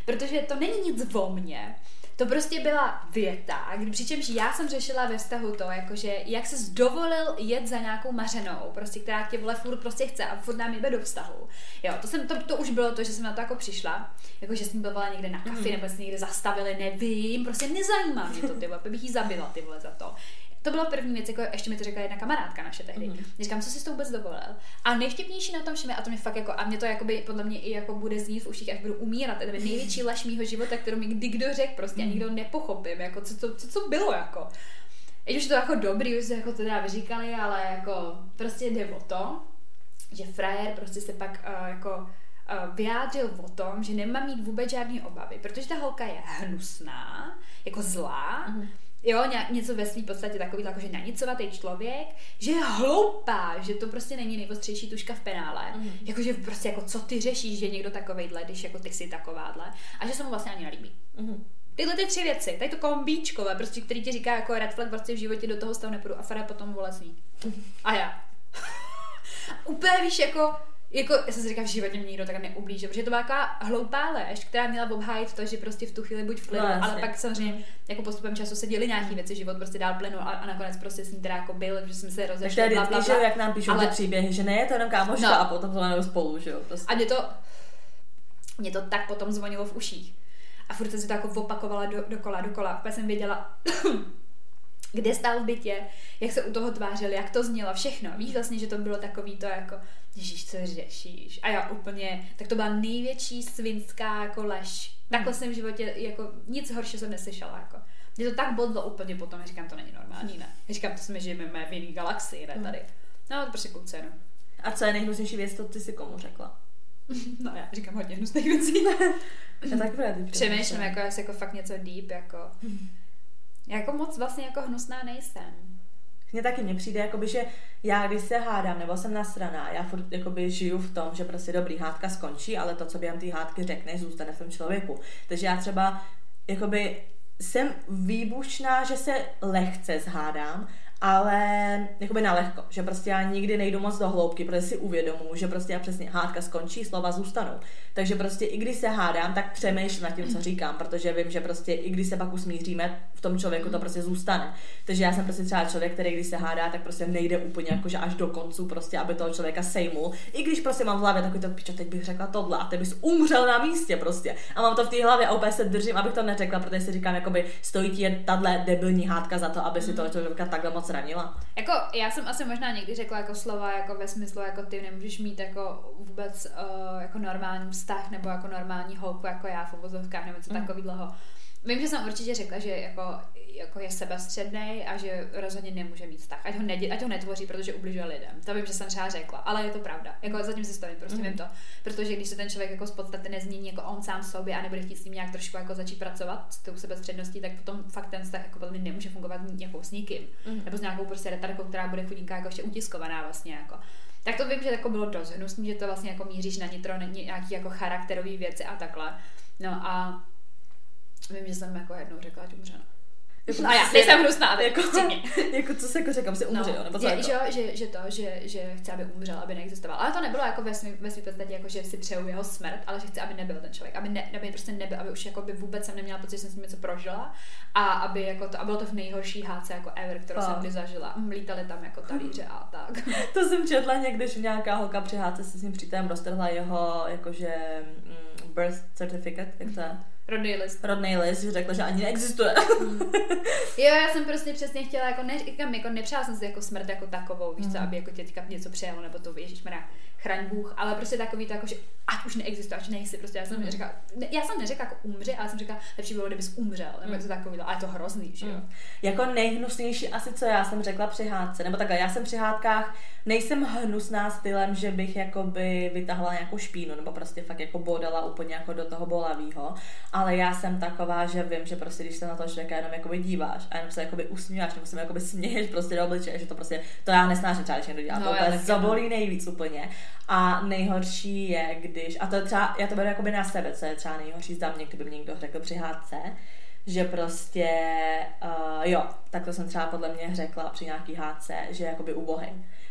protože to není nic o mně. To prostě byla věta, přičemž já jsem řešila ve vztahu to, jakože jak se dovolil jet za nějakou mařenou, prostě, která tě vole furt prostě chce a furt nám jde do vztahu. Jo, to, jsem, to, to už bylo to, že jsem na to jako přišla, jako že jsem byla někde na kafi, Mhm. nebo jsme někde zastavili, nevím, prostě nezajímá mě to, ty vole, bych jí zabila, ty vole, za to. To byla první věc, jako ještě mi to řekla jedna kamarádka naše tehdy. Mhm. Mm. Říkám, co jsi to vůbec dovolil? A nejvtipnější na tom všem je, a to mě fakt jako, a mě to jakoby, podle mě i jako bude znít v uších, až budu umírat. To je největší lež mýho života, kterou mi kdy kdo řekl, prostě a nikdo nepochopím, jako co, co, co, co bylo, jako. I je to jako dobrý, už se jako to teda vyříkali, ale jako prostě jde o to, že frajer prostě se pak uh, jako uh, vyjádřil o tom, že nemá mít vůbec žádné obavy, protože ta holka je hnusná, jako zlá, Mhm. Jo, něco ve svým podstatě takový, jako že nanicovatý člověk, že je hloupá, že to prostě není nejostřejší tuška v penále, Mhm. jakože prostě jako co ty řešíš, že někdo takovejhle, když jako ty jsi takováhle, a že se mu vlastně ani nelíbí. Mhm. Tyhle ty tři věci, tady to kombíčkové, prostě, který ti říká jako red flag, prostě v životě do toho stavu nepůjdu a Fara potom vole sní. A já. (laughs) Úplně víš, jako, jako, já jsem si říkala, v životě mě nikdo tak neublížil, protože to byla taková hloupá lež, která měla obhájit to, že prostě v tu chvíli buď v klidu, No, ale pak samozřejmě jako postupem času se děly nějaké věci, život prostě dál plynul a, a nakonec prostě s ní teda jako byl, že jsme se Tak to je že jak nám píšou Ale- ty příběhy, že ne, je to jenom kámoška No. a potom to spolu, že jo. Prostě. A mě to, mě to tak potom zvonilo v uších. A furt jsem si to jako opakovala do, dokola, dokola. Úplně jsem věděla, kde stál v bytě, jak se u toho tvářil, jak to znělo, všechno. Víš vlastně, že to bylo takový to jako, Ježíš, co řešíš? A já úplně, tak to byla největší svinská jako lež. Takhle jsem v životě, jako nic horšího jsem neslyšela, jako. Mě to tak bodlo úplně potom, já říkám, to není normální, ne. Já říkám, to jsme žijeme v jiný galaxii, ne tady. No, to prostě kluce, no. A co je nejhnusnější věc, to ty si komu řekla? (laughs) No, já říkám hodně hnusných věcí. (laughs) Já tak právě ty Přemýšlím, jako jestli jako fakt něco deep, jako... Jako moc vlastně jako hnusná nejsem. Mně taky mně přijde, jakoby, že já když se hádám, nebo jsem nasraná, já furt jakoby, žiju v tom, že prostě dobrý hádka skončí, ale to, co během té hádky řekneš, zůstane v tom člověku. Takže já třeba jakoby jsem výbušná, že se lehce zhádám, ale jakoby na lehko, že prostě já nikdy nejdu moc do hloubky, protože si uvědomuji, že prostě já přesně hádka skončí, slova zůstanou. Takže prostě i když se hádám, tak přemýšlím nad tím, co říkám, protože vím, že prostě i když se pak usmíříme, v tom člověku to prostě zůstane. Takže já jsem prostě třeba člověk, který když se hádá, tak prostě nejde úplně jakože až do koncu, prostě, aby toho člověka sejmul. I když prostě mám v hlavě takový to, pičo, teď bych řekla tohle a teď bys umřel na místě prostě. A mám to v té hlavě a úplně se držím, abych to neřekla, protože si říkám, jakoby stojí ti jen tahle debilní hádka za to, aby si toho člověka takhle moc ranila. Jako, já jsem asi možná někdy řekla jako slova jako ve smyslu, jako ty nemůžeš mít jako vůbec uh, jako normální vztah nebo jako normální holku jako já v uvozovkách nebo Mm. mm. takového. Vím, že jsem určitě řekla, že jako, jako je sebestředný a že rozhodně nemůže mít vztah. Ať ho, nedě, ať ho netvoří, protože ubližuje lidem. To vím, že jsem třeba řekla, ale je to pravda. Jako zatím si stojím, prostě Mhm. mm. vím to. Protože když se ten člověk jako z podstaty nezmění jako on sám sobě a nebude chtít s ním nějak trošku jako začít pracovat s tou sebestředností, tak potom fakt ten vztah jako mě nemůže fungovat jako s nikým Mhm. nebo s nějakou prostě retardkou, která bude chudinka jako ještě utiskovaná vlastně jako. Tak to vím, že jako bylo dost hnusný, že to vlastně jako míříš na nitro, nějaký jako charakterový věci a takhle. No a vím, že jsem jako jednou řekla, že umřela. Jako a já nejsem hnusná, jako, (laughs) jako co se jako řekám, si umře, no, nebo co je, jako? že, že, že, to, že, že chce, aby umřel, aby neexistoval. Ale to nebylo jako ve svým, ve svým podstatě, jako že si přeju jeho smrt, ale že chci, aby nebyl ten člověk, aby, ne, aby prostě nebyl, aby už jako by vůbec jsem neměla pocit, že jsem s ním něco prožila a aby jako to, a bylo to v nejhorší háce jako ever, kterou a. jsem kdy zažila. Lítali tam jako talíře a tak. (laughs) to jsem četla někde, že nějaká holka při háce se s ním přítelem roztrhla jeho jakože mm, birth certificate, jak to je? Rodný list. Rodný list, že řekla, že ani neexistuje. Mm. (laughs) jo, já jsem prostě přesně chtěla, jako, ne, jako nepřála jsem si jako smrt jako takovou, víš mm. co, aby jako tě teďka něco přijalo, nebo to, ježišmarja, chraň Bůh, ale prostě takový to jako, že ať už neexistuje, ať nejsi, prostě já jsem mm. neřekla, ne, já jsem neřekla jako umři, ale jsem řekla, lepší bylo, kdybys umřel, nebo mm. to takový, ale je to hrozný, že jo. Mm. Jako nejhnusnější asi, co já jsem řekla při hádce, nebo takhle, já jsem při hádkách, nejsem hnusná stylem, že bych jakoby vytahla nějakou špínu, nebo prostě fakt jako bodala úplně jako do toho bolavýho, ale já jsem taková, že vím, že prostě když se na to člověka jenom jakoby díváš a jenom se jakoby usmíváš, nebo se mi jakoby směješ prostě do obličeje, že to prostě, to já nesnáším třeba, když někdo dělá, no, to úplně zabolí nejvíc úplně. A nejhorší je, když, a to je třeba, já to beru jakoby na sebe, co je třeba nejhorší za mě, kdyby mi někdo řekl při hádce, že prostě, uh, jo, tak to jsem třeba podle mě řekla při nějaký hádce, že jakoby ubohý.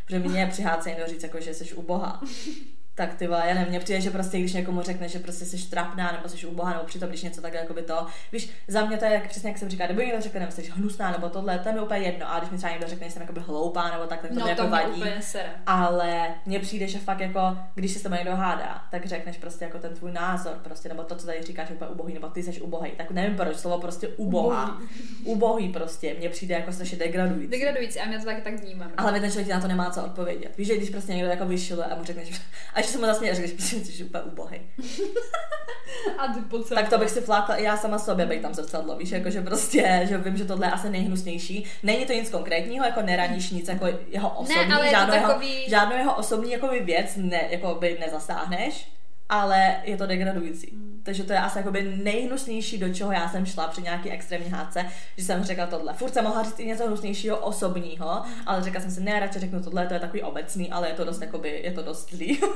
Protože mě (laughs) při hádce někdo říct, jako, že jsi uboha (laughs) tak ty já nevím, mně přijde, že prostě když někomu řekne, že prostě jsi trapná nebo jsi ubohá, nebo přitom když něco tak jako by to, víš, za mě to je jak, přesně jak jsem říká, nebo někdo řekne, že jsi hnusná nebo tohle, to je úplně jedno, a když mi třeba někdo řekne, že jsem jako hloupá nebo tak, tak to no, mě jako to vadí. Úplně sere. Ale mně přijde, že fakt jako, když se s tebou někdo hádá, tak řekneš prostě jako ten tvůj názor, prostě, nebo to, co tady říkáš, úplně ubohý, nebo ty jsi ubohý. Tak nevím proč, slovo prostě ubohá. Ubohý, ubohý prostě, mně přijde jako strašně degradující. Degradující, a mě to taky tak vnímám. Ale ten člověk na to nemá co odpovědět. Víš, že když prostě někdo jako vyšiluje a mu řekneš, a ještě se mu zase řekneš, že jsi úplně ubohý. (laughs) A ty tak to bych si flákla i já sama sobě, bych tam zrcadlo, víš, jako že prostě, že vím, že tohle je asi nejhnusnější. Není to nic konkrétního, jako neraníš nic jako jeho osobní, ne, ale žádnou, takový... jeho, žádnou jeho osobní jako věc ne, jako by nezasáhneš, ale je to degradující. Hmm. Takže to je asi jakoby nejhnusnější, do čeho já jsem šla při nějaký extrémní hádce, že jsem řekla tohle. Furt jsem mohla říct i něco hnusnějšího osobního, ale řekla jsem si, ne, radši řeknu tohle, to je takový obecný, ale je to dost, jakoby, je to dost zlý. (laughs)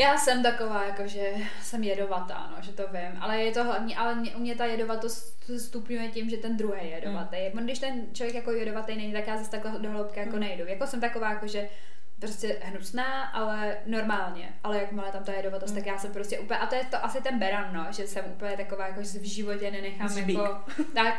Já jsem taková, jako že jsem jedovatá, no, že to vím, ale je to hlavně, ale mě, u mě ta jedomatost stupňuje tím, že ten druhý je jedovatý. Mm. Když ten člověk jako jedovatý není, tak já zase takhle do hloubky jako mm. nejdu. Jako jsem taková, jako že prostě hnusná, ale normálně. Ale jakmile tam ta jedovatosť, mm. tak já jsem prostě úplně, a to je to asi ten beran, no, že jsem úplně taková, jako, že se v životě nenechám Zbík. jako, (laughs) tak,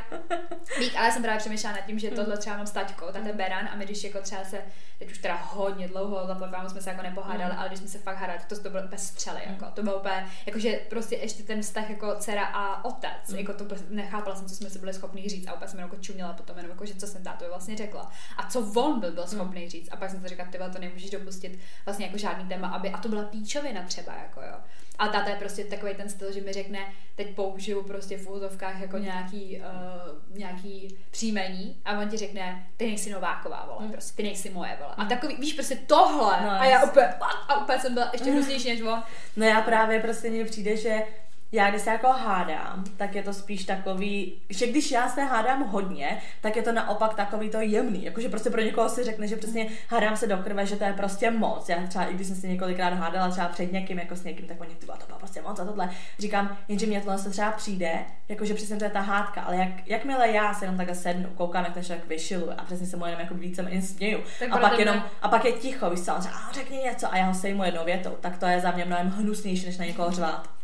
bík, ale jsem právě přemýšlela nad tím, že mm. tohle třeba mám s taťkou, tak ten beran a my když jako třeba se, teď už teda hodně dlouho, za jsme se jako nepohádali, mm. ale když jsme se fakt hádali, to, to bylo úplně střely, mm. jako, to bylo úplně, jakože prostě ještě ten vztah jako dcera a otec, mm. jako to nechápala jsem, co jsme si byli schopni říct a úplně jsem jako čuměla potom, jenom jako, že co jsem tátovi vlastně řekla a co on byl, byl schopný mm. říct a pak jsem si říkala, to nemůžeš dopustit vlastně jako žádný téma, aby, a to byla píčovina třeba, jako jo. A táta je prostě takový ten styl, že mi řekne, teď použiju prostě v úzovkách jako nějaký, uh, nějaký příjmení a on ti řekne, ty nejsi Nováková, vole, mm. prostě, ty nejsi moje, vole. A mm. takový, víš, prostě tohle. No, a já úplně, a úplně jsem byla ještě hroznější než on. No já právě prostě mně přijde, že já když se jako hádám, tak je to spíš takový, že když já se hádám hodně, tak je to naopak takový to jemný, jakože prostě pro někoho si řekne, že přesně hádám se do krve, že to je prostě moc. Já třeba, i když jsem se několikrát hádala třeba před někým, jako s někým, tak oni, to bylo prostě moc a tohle. Říkám, jenže mě tohle se třeba přijde, jakože přesně to je ta hádka, ale jak, jakmile já se jenom takhle sednu, koukám, jak ten člověk vyšiluje a přesně se mu jenom jako více směju. A pak, jenom, a pak je ticho, víš co, on řekni něco a já ho sejmu jednou větou, tak to je za mě mnohem hnusnější, než na někoho řvát.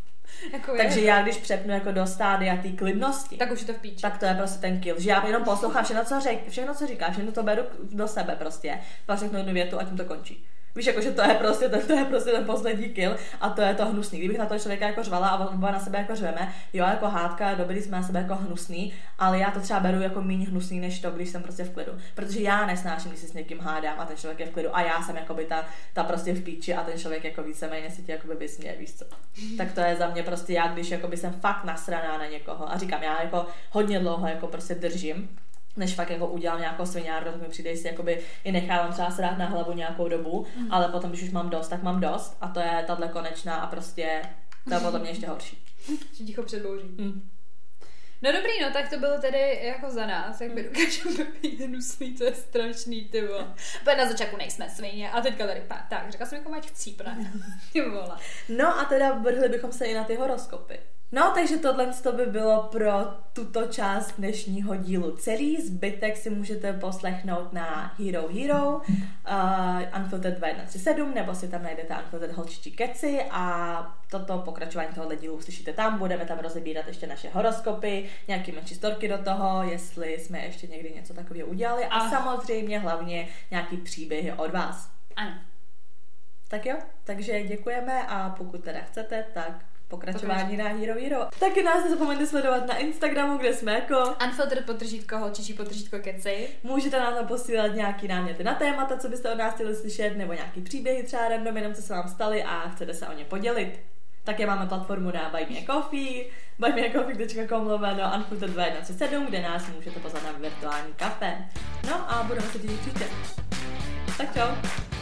Jako Takže je. já, když přepnu jako do stádia té klidnosti, tak už je to v píči. Tak to je prostě ten kill. Že já jenom poslouchám všechno, co, řek, všechno, co říkáš, všechno to beru do sebe prostě. Pak řeknu jednu větu a tím to končí. Víš, jako, že to je prostě ten, to je prostě ten poslední kill a to je to hnusný. Kdybych na toho člověka jako řvala a oba na sebe jako řveme, jo, jako hádka, dobrý jsme na sebe jako hnusný, ale já to třeba beru jako méně hnusný než to, když jsem prostě v klidu. Protože já nesnáším, když se s někým hádám a ten člověk je v klidu a já jsem jako by ta, ta prostě v píči a ten člověk jako víceméně si tě jako by vysměje, víš co. (laughs) Tak to je za mě prostě já, když jako by jsem fakt nasraná na někoho a říkám, já jako hodně dlouho jako prostě držím než fakt jako udělám nějakou sviňárnu, tak mi přijde, si jakoby i nechávám třeba se dát na hlavu nějakou dobu, mm. ale potom, když už mám dost, tak mám dost a to je tahle konečná a prostě to je podle mě ještě horší. Že ticho předbouří. Mm. No dobrý, no tak to bylo tedy jako za nás, jak my dokážeme být hnusný, to je strašný, ty vole. Na začátku nejsme svině a teďka tady pá, tak, řekla jsem jako máč chcípne, (laughs) ty vole. No a teda vrhli bychom se i na ty horoskopy. No, takže tohle to by bylo pro tuto část dnešního dílu celý. Zbytek si můžete poslechnout na Hero Hero, uh, Unfiltered 2137, nebo si tam najdete Unfiltered Holčičí keci a toto pokračování tohoto dílu uslyšíte tam. Budeme tam rozebírat ještě naše horoskopy, nějaký menší storky do toho, jestli jsme ještě někdy něco takového udělali a, a samozřejmě hlavně nějaký příběhy od vás. Ano. Tak jo, takže děkujeme a pokud teda chcete, tak pokračování na Hero Hero. Taky nás nezapomeňte sledovat na Instagramu, kde jsme jako Unfiltered potržítko, holčičí potržítko keci. Můžete nám tam posílat nějaký náměty na témata, co byste od nás chtěli slyšet, nebo nějaký příběhy třeba random, jenom co se vám staly a chcete se o ně podělit. Také máme platformu na Buy Me a Coffee, buymeacoffee.com lomeno Unfiltered 217, kde nás můžete pozvat na virtuální kafe. No a budeme se těšit příště. Tak čau.